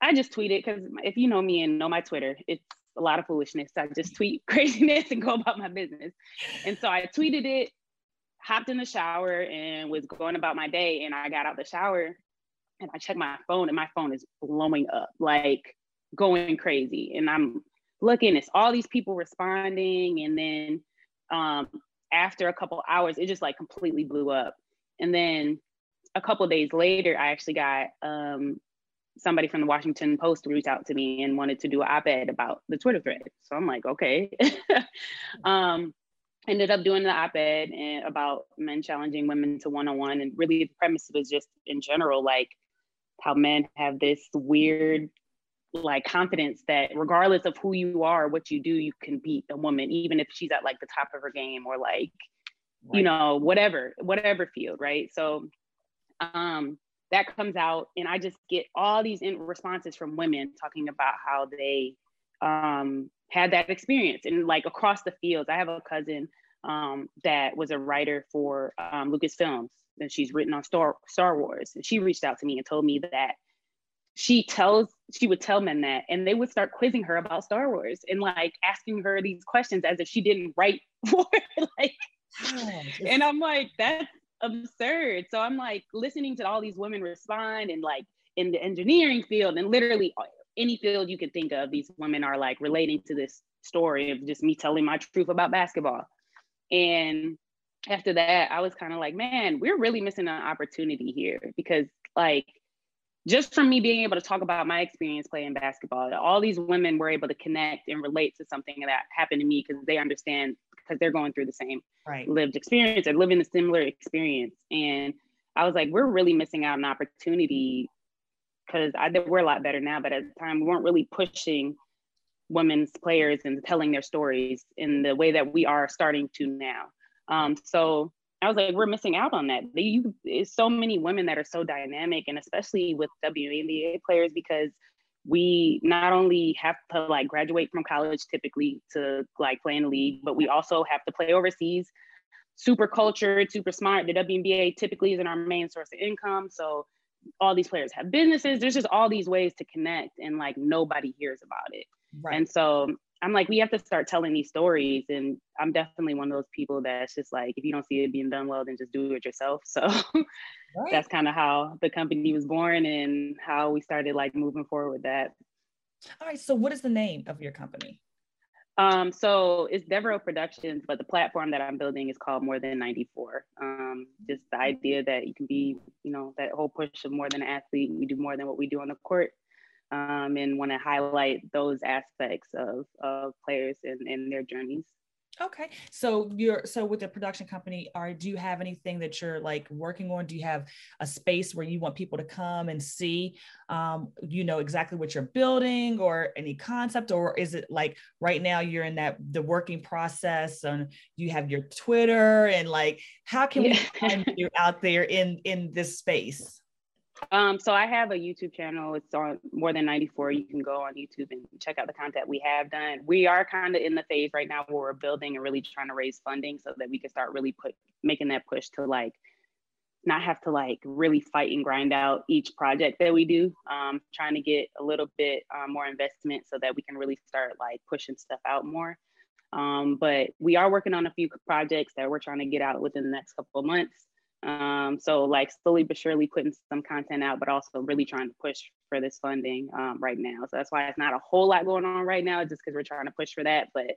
I just tweeted because if you know me and know my Twitter, it's a lot of foolishness. I just tweet craziness and go about my business. And so I tweeted it hopped in the shower and was going about my day. And I got out the shower and I checked my phone and my phone is blowing up, like going crazy. And I'm looking, it's all these people responding. And then um, after a couple hours, it just like completely blew up. And then a couple days later, I actually got um, somebody from the Washington Post reached out to me and wanted to do an op-ed about the Twitter thread. So I'm like, okay. um, ended up doing the op-ed and about men challenging women to one-on-one and really the premise was just in general like how men have this weird like confidence that regardless of who you are what you do you can beat a woman even if she's at like the top of her game or like right. you know whatever whatever field right so um that comes out and i just get all these in responses from women talking about how they um had that experience and like across the fields. I have a cousin um, that was a writer for um, Lucasfilms and she's written on Star Star Wars. And she reached out to me and told me that she tells she would tell men that and they would start quizzing her about Star Wars and like asking her these questions as if she didn't write for it. like and I'm like, that's absurd. So I'm like listening to all these women respond and like in the engineering field and literally any field you could think of, these women are like relating to this story of just me telling my truth about basketball. And after that, I was kind of like, man, we're really missing an opportunity here because, like, just from me being able to talk about my experience playing basketball, all these women were able to connect and relate to something that happened to me because they understand because they're going through the same right. lived experience or living a similar experience. And I was like, we're really missing out an opportunity because I we're a lot better now, but at the time we weren't really pushing women's players and telling their stories in the way that we are starting to now. Um, so I was like, we're missing out on that. They, you, it's so many women that are so dynamic, and especially with WNBA players, because we not only have to like graduate from college typically to like play in the league, but we also have to play overseas. Super cultured, super smart. The WNBA typically isn't our main source of income, so all these players have businesses. There's just all these ways to connect, and like nobody hears about it. Right. And so I'm like, we have to start telling these stories. And I'm definitely one of those people that's just like, if you don't see it being done well, then just do it yourself. So right. that's kind of how the company was born and how we started like moving forward with that. All right. So what is the name of your company? Um, so it's Devereaux Productions, but the platform that I'm building is called More Than 94. Um, just the idea that you can be, you know, that whole push of more than an athlete, we do more than what we do on the court um, and want to highlight those aspects of, of players and, and their journeys. Okay. So you're so with the production company, are do you have anything that you're like working on? Do you have a space where you want people to come and see um, you know exactly what you're building or any concept, or is it like right now you're in that the working process and you have your Twitter and like how can we find you out there in in this space? Um, so I have a YouTube channel. It's on more than 94. You can go on YouTube and check out the content we have done. We are kind of in the phase right now where we're building and really trying to raise funding so that we can start really put making that push to like not have to like really fight and grind out each project that we do. Um, trying to get a little bit um, more investment so that we can really start like pushing stuff out more. Um, but we are working on a few projects that we're trying to get out within the next couple of months. Um, so like slowly but surely putting some content out, but also really trying to push for this funding um, right now. So that's why it's not a whole lot going on right now, just because we're trying to push for that. But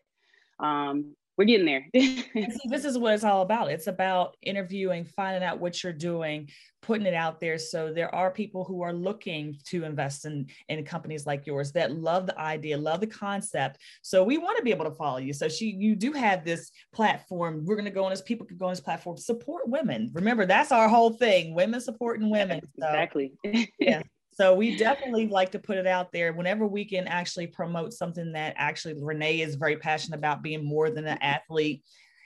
um, we're getting there. See, this is what it's all about. It's about interviewing, finding out what you're doing, putting it out there. So there are people who are looking to invest in, in companies like yours that love the idea, love the concept. So we want to be able to follow you. So she, you do have this platform. We're going to go on this, people could go on this platform, support women. Remember, that's our whole thing, women supporting women. So, exactly. yeah. So we definitely like to put it out there whenever we can actually promote something that actually Renee is very passionate about being more than an athlete.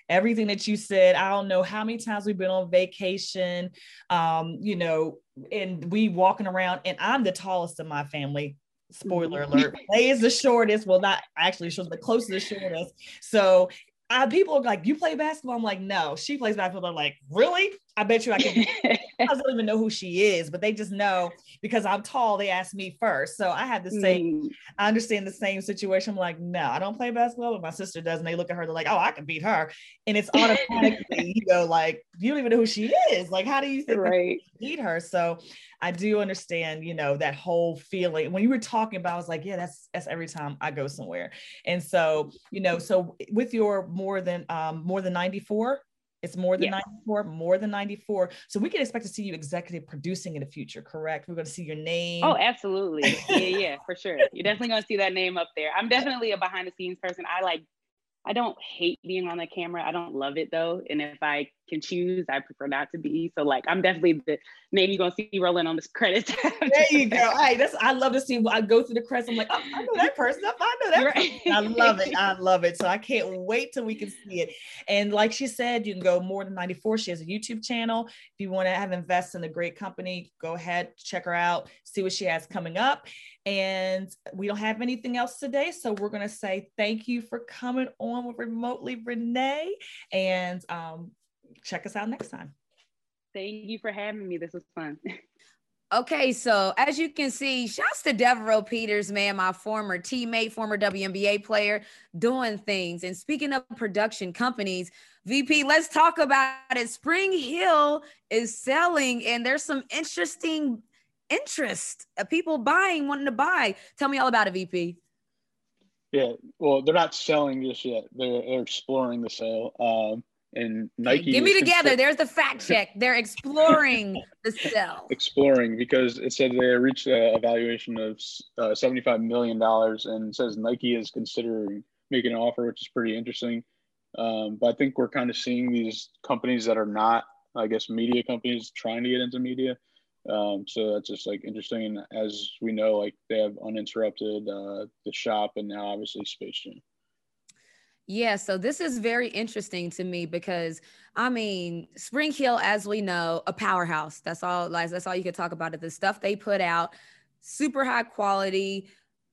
Everything that you said, I don't know how many times we've been on vacation, um, you know, and we walking around, and I'm the tallest in my family. Spoiler mm-hmm. alert, Renee is the shortest. Well, not actually shortest, but close to the shortest. So uh, people are like, you play basketball? I'm like, no, she plays basketball. They're like, really? I bet you I can. I don't even know who she is, but they just know because I'm tall. They asked me first, so I had the same. Mm. I understand the same situation. I'm like, no, I don't play basketball, but my sister does, and they look at her. They're like, oh, I can beat her, and it's automatically you go like, you don't even know who she is. Like, how do you think right. beat her? So I do understand, you know, that whole feeling. When you were talking about, I was like, yeah, that's that's every time I go somewhere. And so, you know, so with your more than um more than 94 it's more than 94, more than 94. So we can expect to see you executive producing in the future, correct? We're going to see your name. Oh, absolutely. Yeah, yeah, for sure. You're definitely going to see that name up there. I'm definitely a behind the scenes person. I like I don't hate being on the camera. I don't love it though. And if I can choose, I prefer not to be. So like I'm definitely the name you're gonna see rolling on this credit tab. There you go. Hey, that's I love to see I go through the credits. I'm like, oh, I know that person. I know that. Right. I love it. I love it. So I can't wait till we can see it. And like she said, you can go more than 94. She has a YouTube channel. If you want to have invest in a great company, go ahead, check her out, see what she has coming up. And we don't have anything else today. So we're going to say thank you for coming on with Remotely Renee and um, check us out next time. Thank you for having me. This was fun. Okay, so as you can see, shouts to Devereaux Peters, man, my former teammate, former WNBA player, doing things. And speaking of production companies, VP, let's talk about it. Spring Hill is selling, and there's some interesting interest of people buying, wanting to buy. Tell me all about it, VP. Yeah, well, they're not selling just yet. They're, they're exploring the sale. Um, and Nike. Give me together. There's the fact check. They're exploring the sell. Exploring because it said they reached a valuation of uh, $75 million and says Nike is considering making an offer, which is pretty interesting. Um, but I think we're kind of seeing these companies that are not, I guess, media companies trying to get into media. Um, so that's just like interesting. And as we know, like they have uninterrupted uh, the shop and now obviously Space Jam. Yeah, so this is very interesting to me because I mean, Spring Hill, as we know, a powerhouse. That's all. Like that's all you could talk about. It the stuff they put out, super high quality,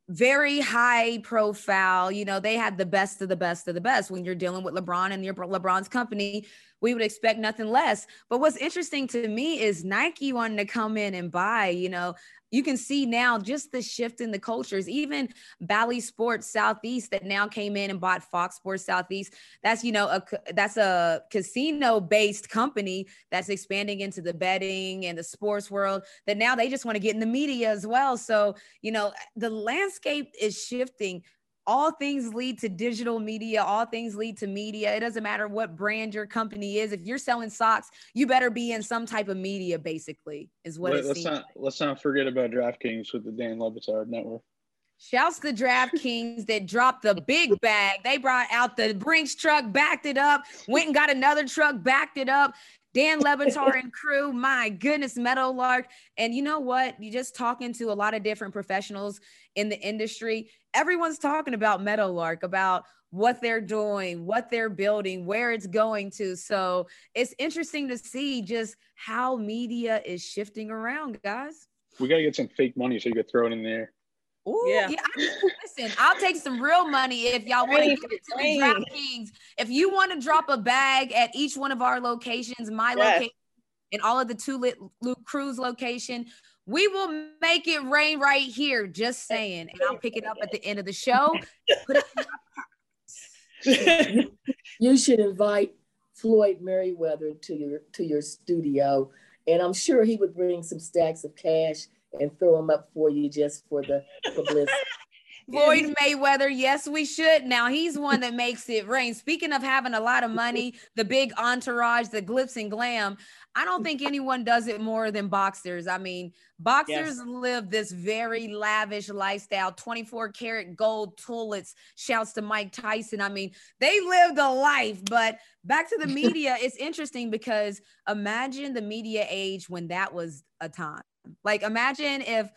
very high profile. You know, they had the best of the best of the best. When you're dealing with LeBron and your LeBron's company, we would expect nothing less. But what's interesting to me is Nike wanting to come in and buy. You know, you can see now just the shift in the cultures. Even Bally Sports Southeast that now came in and bought Fox Sports Southeast. That's you know a that's a casino based company that's expanding into the betting and the sports world. That now they just want to get in the media as well. So you know the landscape is shifting all things lead to digital media all things lead to media it doesn't matter what brand your company is if you're selling socks you better be in some type of media basically is what Let, let's not like. let's not forget about draftkings with the dan le batard network Shouts to DraftKings that dropped the big bag. They brought out the Brinks truck, backed it up, went and got another truck, backed it up. Dan Le Batard and crew, my goodness, Meadowlark. And you know what? You just talking to a lot of different professionals in the industry. Everyone's talking about Meadowlark, about what they're doing, what they're building, where it's going to. So it's interesting to see just how media is shifting around, guys. We got to get some fake money so you could throw it in there. Ooh, yeah. yeah listen, I'll take some real money if y'all want to give it to the DraftKings. If you want to drop a bag at each one of our locations, my yes. location, and all of the two lit Luke Cruz location, we will make it rain right here. Just saying, and I'll pick it up at the end of the show. you should invite Floyd Mayweather to your to your studio, and I'm sure he would bring some stacks of cash and throw them up for you just for the publicity. Floyd Mayweather, yes, we should. Now he's one that makes it rain. Speaking of having a lot of money, the big entourage, the glitz and glam, I don't think anyone does it more than boxers. I mean, boxers yes. live this very lavish lifestyle 24 karat gold tullets. Shouts to Mike Tyson. I mean, they lived a life, but back to the media, it's interesting because imagine the media age when that was a time. Like, imagine if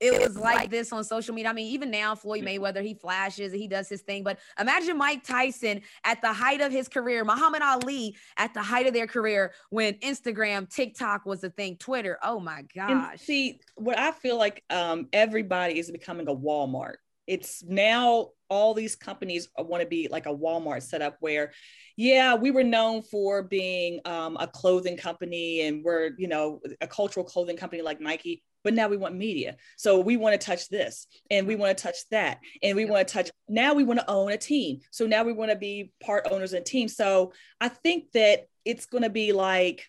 it was like this on social media. I mean, even now, Floyd Mayweather, he flashes, he does his thing. But imagine Mike Tyson at the height of his career, Muhammad Ali at the height of their career when Instagram, TikTok was a thing, Twitter. Oh my gosh. And see, what I feel like um, everybody is becoming a Walmart. It's now all these companies want to be like a Walmart setup where, yeah, we were known for being um, a clothing company and we're, you know, a cultural clothing company like Nike, but now we want media. So we want to touch this and we want to touch that and we want to touch, now we want to own a team. So now we want to be part owners and team. So I think that it's going to be like,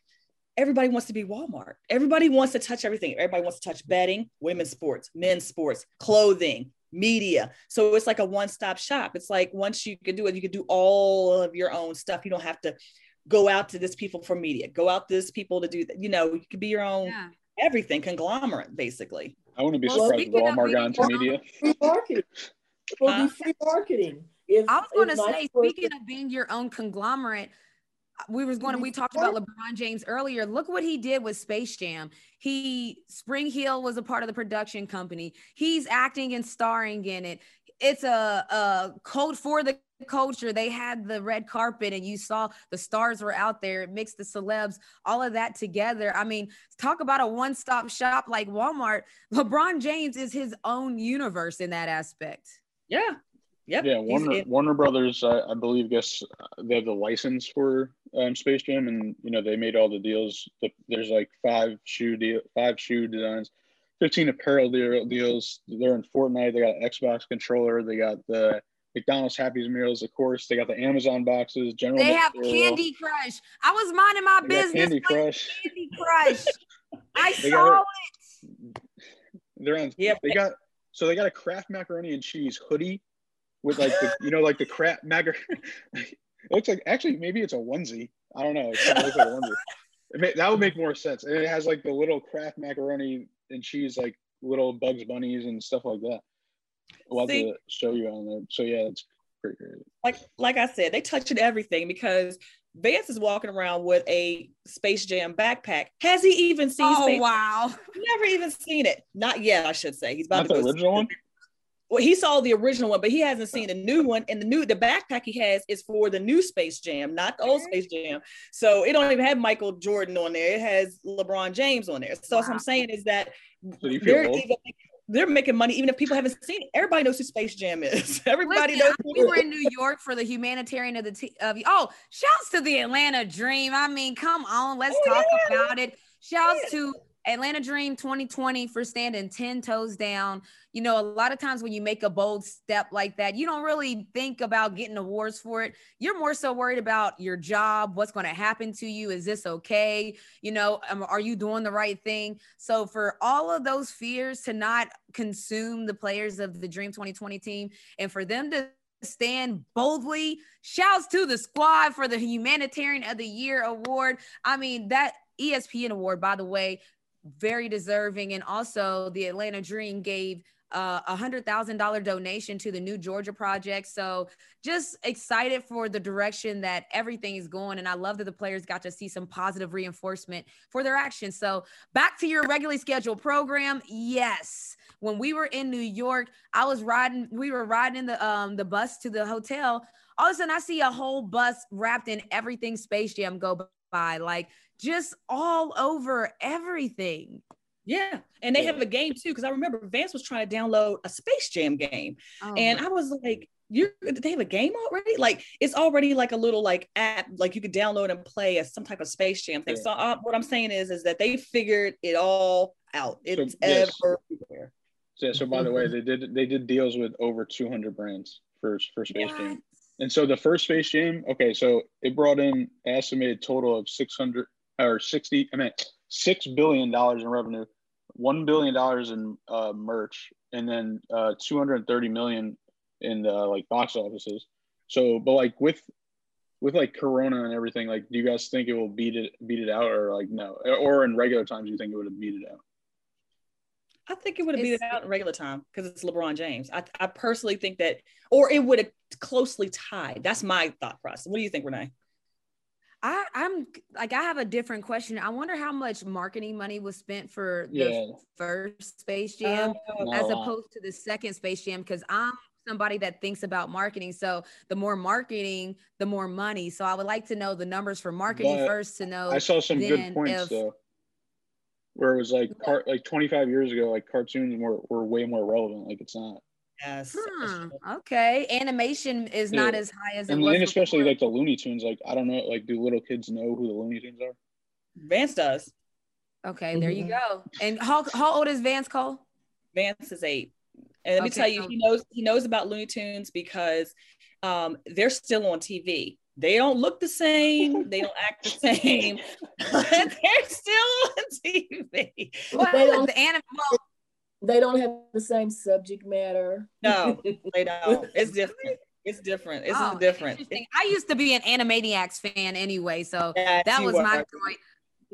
everybody wants to be Walmart. Everybody wants to touch everything. Everybody wants to touch betting, women's sports, men's sports, clothing, media. So it's like a one-stop shop. It's like once you can do it, you can do all of your own stuff. You don't have to go out to this people for media, go out to this people to do that. You know, you could be your own yeah. everything conglomerate, basically. I wouldn't be well, surprised if Walmart got into media. Free marketing. It will be free marketing. If, I was going to say, speaking of being your own conglomerate, we was going to we talked about LeBron James earlier. Look what he did with Space Jam. He Spring Hill was a part of the production company. He's acting and starring in it. It's a, a code for the culture. They had the red carpet and you saw the stars were out there. It mixed the celebs, all of that together. I mean, talk about a one-stop shop like Walmart. LeBron James is his own universe in that aspect. Yeah, Yep. Yeah, Warner Warner Brothers, I, I, believe, guess they have the license for um, Space Jam, and you know they made all the deals. There's like five shoe deal, five shoe designs, fifteen apparel deal, deals. They're in Fortnite. They got an Xbox controller. They got the McDonald's Happy Meals, of course. They got the Amazon boxes. General. They have Candy Crush. I was minding my they business. Candy Crush. Candy Crush. I saw it. They're on. Yeah. They got so they got a Kraft macaroni and cheese hoodie with like the you know like the crap magar It looks like actually maybe it's a onesie. I don't know. It kind of looks like a onesie. May, that would make more sense. And it has like the little Kraft macaroni and cheese, like little Bugs Bunnies and stuff like that. We'll See, have to show you on there. So yeah, it's pretty crazy. Like like I said, they touching everything because Vance is walking around with a Space Jam backpack. Has he even seen? Oh Space wow! Never even seen it. Not yet, I should say. He's about Not to the original one. Well, he saw the original one, but he hasn't seen the new one. And the new the backpack he has is for the new Space Jam, not the old Space Jam. So it don't even have Michael Jordan on there. It has LeBron James on there. So wow. what I'm saying is that so they're, even, they're making money even if people haven't seen it. Everybody knows who Space Jam is. Everybody Listen, knows. We were in New York for the humanitarian of the t- of oh, shouts to the Atlanta Dream. I mean, come on, let's oh, talk yeah. about it. Shouts yeah. to Atlanta Dream 2020 for standing 10 toes down. You know, a lot of times when you make a bold step like that, you don't really think about getting awards for it. You're more so worried about your job, what's going to happen to you. Is this okay? You know, um, are you doing the right thing? So, for all of those fears to not consume the players of the Dream 2020 team and for them to stand boldly. Shouts to the squad for the Humanitarian of the Year award. I mean, that ESPN award, by the way, very deserving. And also, the Atlanta Dream gave uh, a hundred thousand dollar donation to the New Georgia Project. So just excited for the direction that everything is going, and I love that the players got to see some positive reinforcement for their actions. So back to your regularly scheduled program. Yes, when we were in New York, I was riding. We were riding in the um the bus to the hotel. All of a sudden, I see a whole bus wrapped in everything Space Jam go by. Like just all over everything. Yeah. And they have a game too. Cause I remember Vance was trying to download a Space Jam game. Oh, and I was like, you they have a game already? Like it's already like a little like app, like you could download and play as some type of Space Jam thing. Yeah. So uh, what I'm saying is, is that they figured it all out. It's so, yes. everywhere. So, yeah, so by the way, they did they did deals with over 200 brands for for Space yes. Jam. And so the first Space Jam, okay, so it brought in estimated total of 600 or 60, I mean, $6 billion in revenue, $1 billion in uh, merch, and then uh, 230 million in the like box offices. So, but like with, with like Corona and everything, like, do you guys think it will beat it, beat it out or like, no, or in regular times, you think it would have beat it out? I think it would have beat it out in regular time because it's LeBron James. I, I personally think that, or it would have closely tied. That's my thought process. What do you think, Renee? I, I'm like I have a different question. I wonder how much marketing money was spent for the yeah. first Space uh, Jam oh, as opposed to the second Space Jam because I'm somebody that thinks about marketing. So the more marketing, the more money. So I would like to know the numbers for marketing but first to know. I saw some good points if, though, where it was like car- like 25 years ago, like cartoons were, were way more relevant. Like it's not. Yes. Hmm, okay. Animation is yeah. not as high as it and, was. And especially before. like the Looney Tunes. Like I don't know. Like do little kids know who the Looney Tunes are? Vance does. Okay, mm-hmm. there you mm-hmm. go. And how how old is Vance Cole? Vance is eight. And let me tell you, he knows he knows about Looney Tunes because um, they're still on TV. They don't look the same. They don't act the same. they're still on TV. Well, the anim- well, they don't have the same subject matter. No, they don't. It's different. It's different. It's oh, different. I used to be an Animaniacs fan anyway, so yes, that was my point.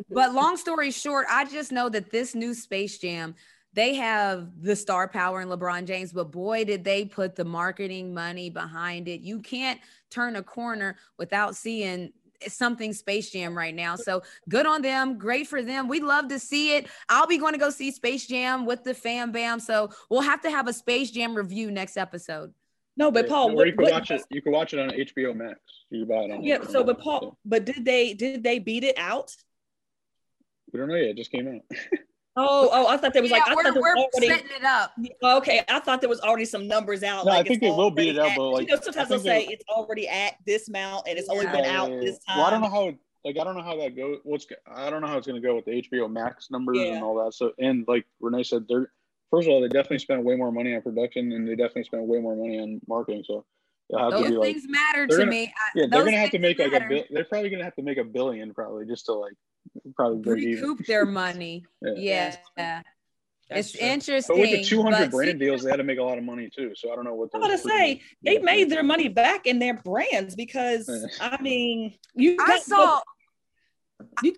But long story short, I just know that this new Space Jam, they have the star power in LeBron James, but boy, did they put the marketing money behind it. You can't turn a corner without seeing something Space Jam right now. So good on them. Great for them. We love to see it. I'll be going to go see Space Jam with the fam bam. So we'll have to have a Space Jam review next episode. No, but Paul, or you can watch it. You can watch it on HBO Max. You can buy it on. Yeah. So, but Paul, but did they did they beat it out? We don't know yet. It just came out. Oh, oh, I thought there was yeah, like I we're, thought we're already, setting it up. Okay, I thought there was already some numbers out. No, like I think they will beat it out, but like you know, sometimes they'll say it's already at this amount and it's only been out this time. Well, I don't know how like I don't know how that goes. What's I don't know how it's going to go with the HBO Max numbers yeah. and all that. So and like Renee said, they're first of all they definitely spent way more money on production and they definitely spent way more money on marketing. So those things like, matter to gonna, me. Yeah, they're gonna have to make matter. like a bill. They're probably gonna have to make a billion probably just to like probably recoup their money. yeah. yeah. it's true. interesting. But with the 200 brand deals, they had to make a lot of money too. So I don't know what. I'm going to say they made their money back in their brands because I mean, you. I saw.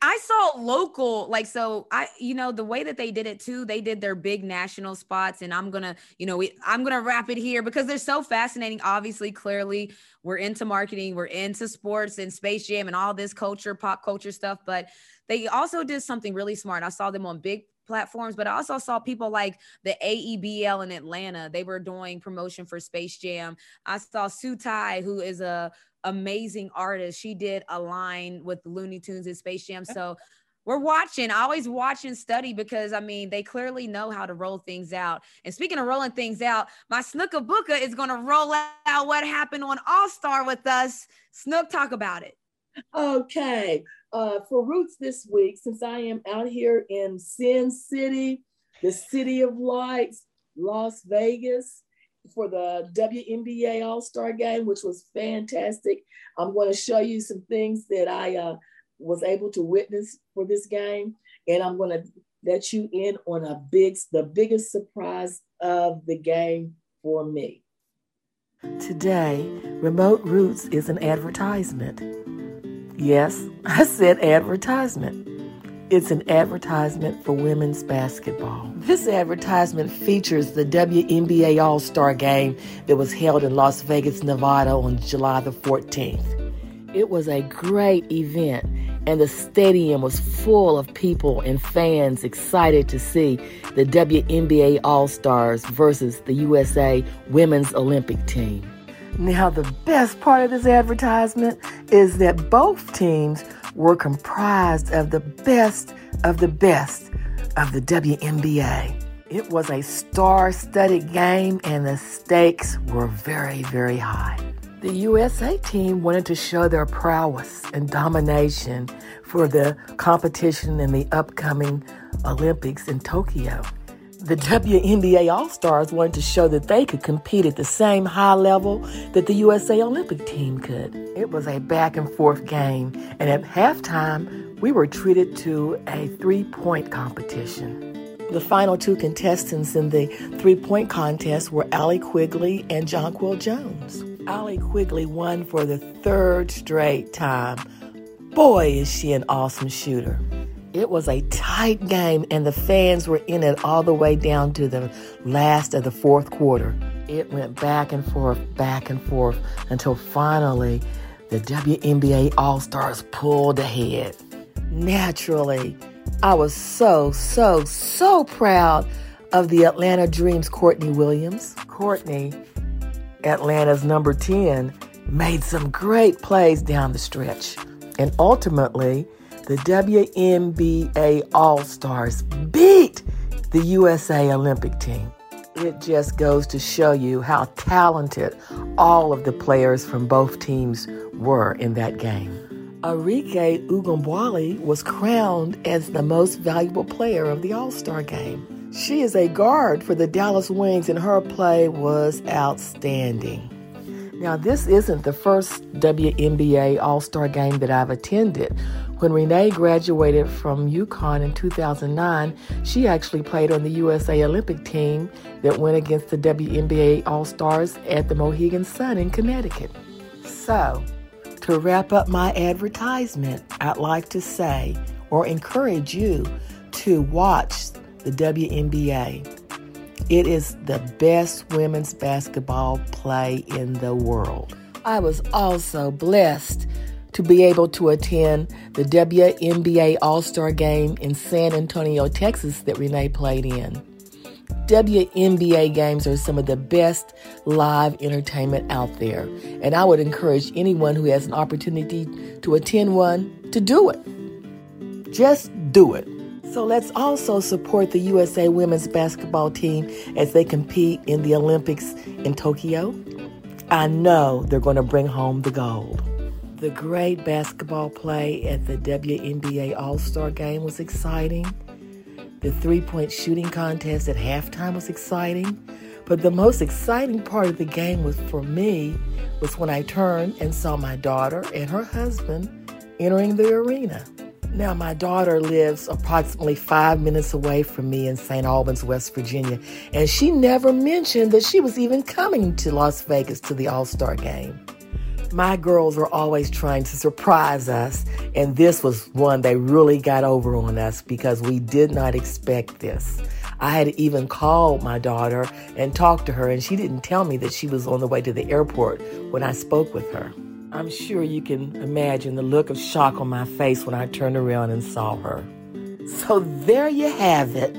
I saw local, like, so I, you know, the way that they did it too, they did their big national spots. And I'm gonna, you know, we, I'm gonna wrap it here because they're so fascinating. Obviously, clearly, we're into marketing, we're into sports and Space Jam and all this culture, pop culture stuff. But they also did something really smart. I saw them on big platforms, but I also saw people like the AEBL in Atlanta. They were doing promotion for Space Jam. I saw Sutai, who is a amazing artist. She did a line with Looney Tunes and Space Jam. So we're watching, I always watch and study because I mean, they clearly know how to roll things out. And speaking of rolling things out, my Snooka Booka is going to roll out what happened on All Star with us. Snook, talk about it. Okay. Uh, for Roots this week, since I am out here in Sin City, the City of Lights, Las Vegas, for the WNBA All Star game, which was fantastic. I'm going to show you some things that I uh, was able to witness for this game, and I'm going to let you in on a big, the biggest surprise of the game for me. Today, Remote Roots is an advertisement. Yes, I said advertisement. It's an advertisement for women's basketball. This advertisement features the WNBA All Star game that was held in Las Vegas, Nevada on July the 14th. It was a great event, and the stadium was full of people and fans excited to see the WNBA All Stars versus the USA Women's Olympic team. Now, the best part of this advertisement is that both teams were comprised of the best of the best of the WNBA. It was a star studded game, and the stakes were very, very high. The USA team wanted to show their prowess and domination for the competition in the upcoming Olympics in Tokyo the WNBA All Stars wanted to show that they could compete at the same high level that the USA Olympic team could. It was a back and forth game, and at halftime, we were treated to a three point competition. The final two contestants in the three point contest were Allie Quigley and Jonquel Jones. Allie Quigley won for the third straight time. Boy, is she an awesome shooter. It was a tight game, and the fans were in it all the way down to the last of the fourth quarter. It went back and forth, back and forth until finally the WNBA All Stars pulled ahead. Naturally, I was so, so, so proud of the Atlanta Dreams Courtney Williams. Courtney, Atlanta's number 10, made some great plays down the stretch. And ultimately, the WNBA All Stars beat the USA Olympic team. It just goes to show you how talented all of the players from both teams were in that game. Arike Ogunbowale was crowned as the most valuable player of the All Star game. She is a guard for the Dallas Wings, and her play was outstanding. Now, this isn't the first WNBA All Star game that I've attended. When Renee graduated from UConn in 2009, she actually played on the USA Olympic team that went against the WNBA All Stars at the Mohegan Sun in Connecticut. So, to wrap up my advertisement, I'd like to say or encourage you to watch the WNBA. It is the best women's basketball play in the world. I was also blessed to be able to attend the WNBA All Star game in San Antonio, Texas, that Renee played in. WNBA games are some of the best live entertainment out there, and I would encourage anyone who has an opportunity to attend one to do it. Just do it. So let's also support the USA women's basketball team as they compete in the Olympics in Tokyo. I know they're going to bring home the gold. The great basketball play at the WNBA All Star game was exciting. The three point shooting contest at halftime was exciting. But the most exciting part of the game was for me was when I turned and saw my daughter and her husband entering the arena. Now, my daughter lives approximately five minutes away from me in St. Albans, West Virginia, and she never mentioned that she was even coming to Las Vegas to the All Star game. My girls are always trying to surprise us, and this was one they really got over on us because we did not expect this. I had even called my daughter and talked to her, and she didn't tell me that she was on the way to the airport when I spoke with her. I'm sure you can imagine the look of shock on my face when I turned around and saw her. So there you have it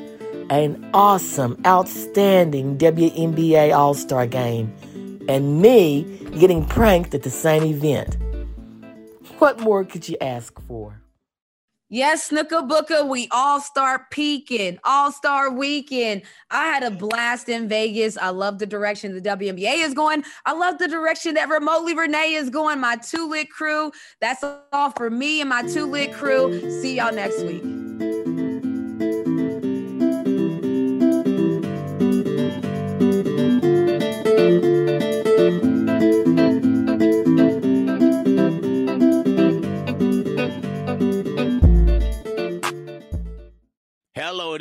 an awesome, outstanding WNBA All Star game, and me getting pranked at the same event. What more could you ask for? Yes, Snooker we all start peaking. All Star Weekend. I had a blast in Vegas. I love the direction the WNBA is going. I love the direction that remotely Renee is going. My two lit crew. That's all for me and my two lit crew. See y'all next week.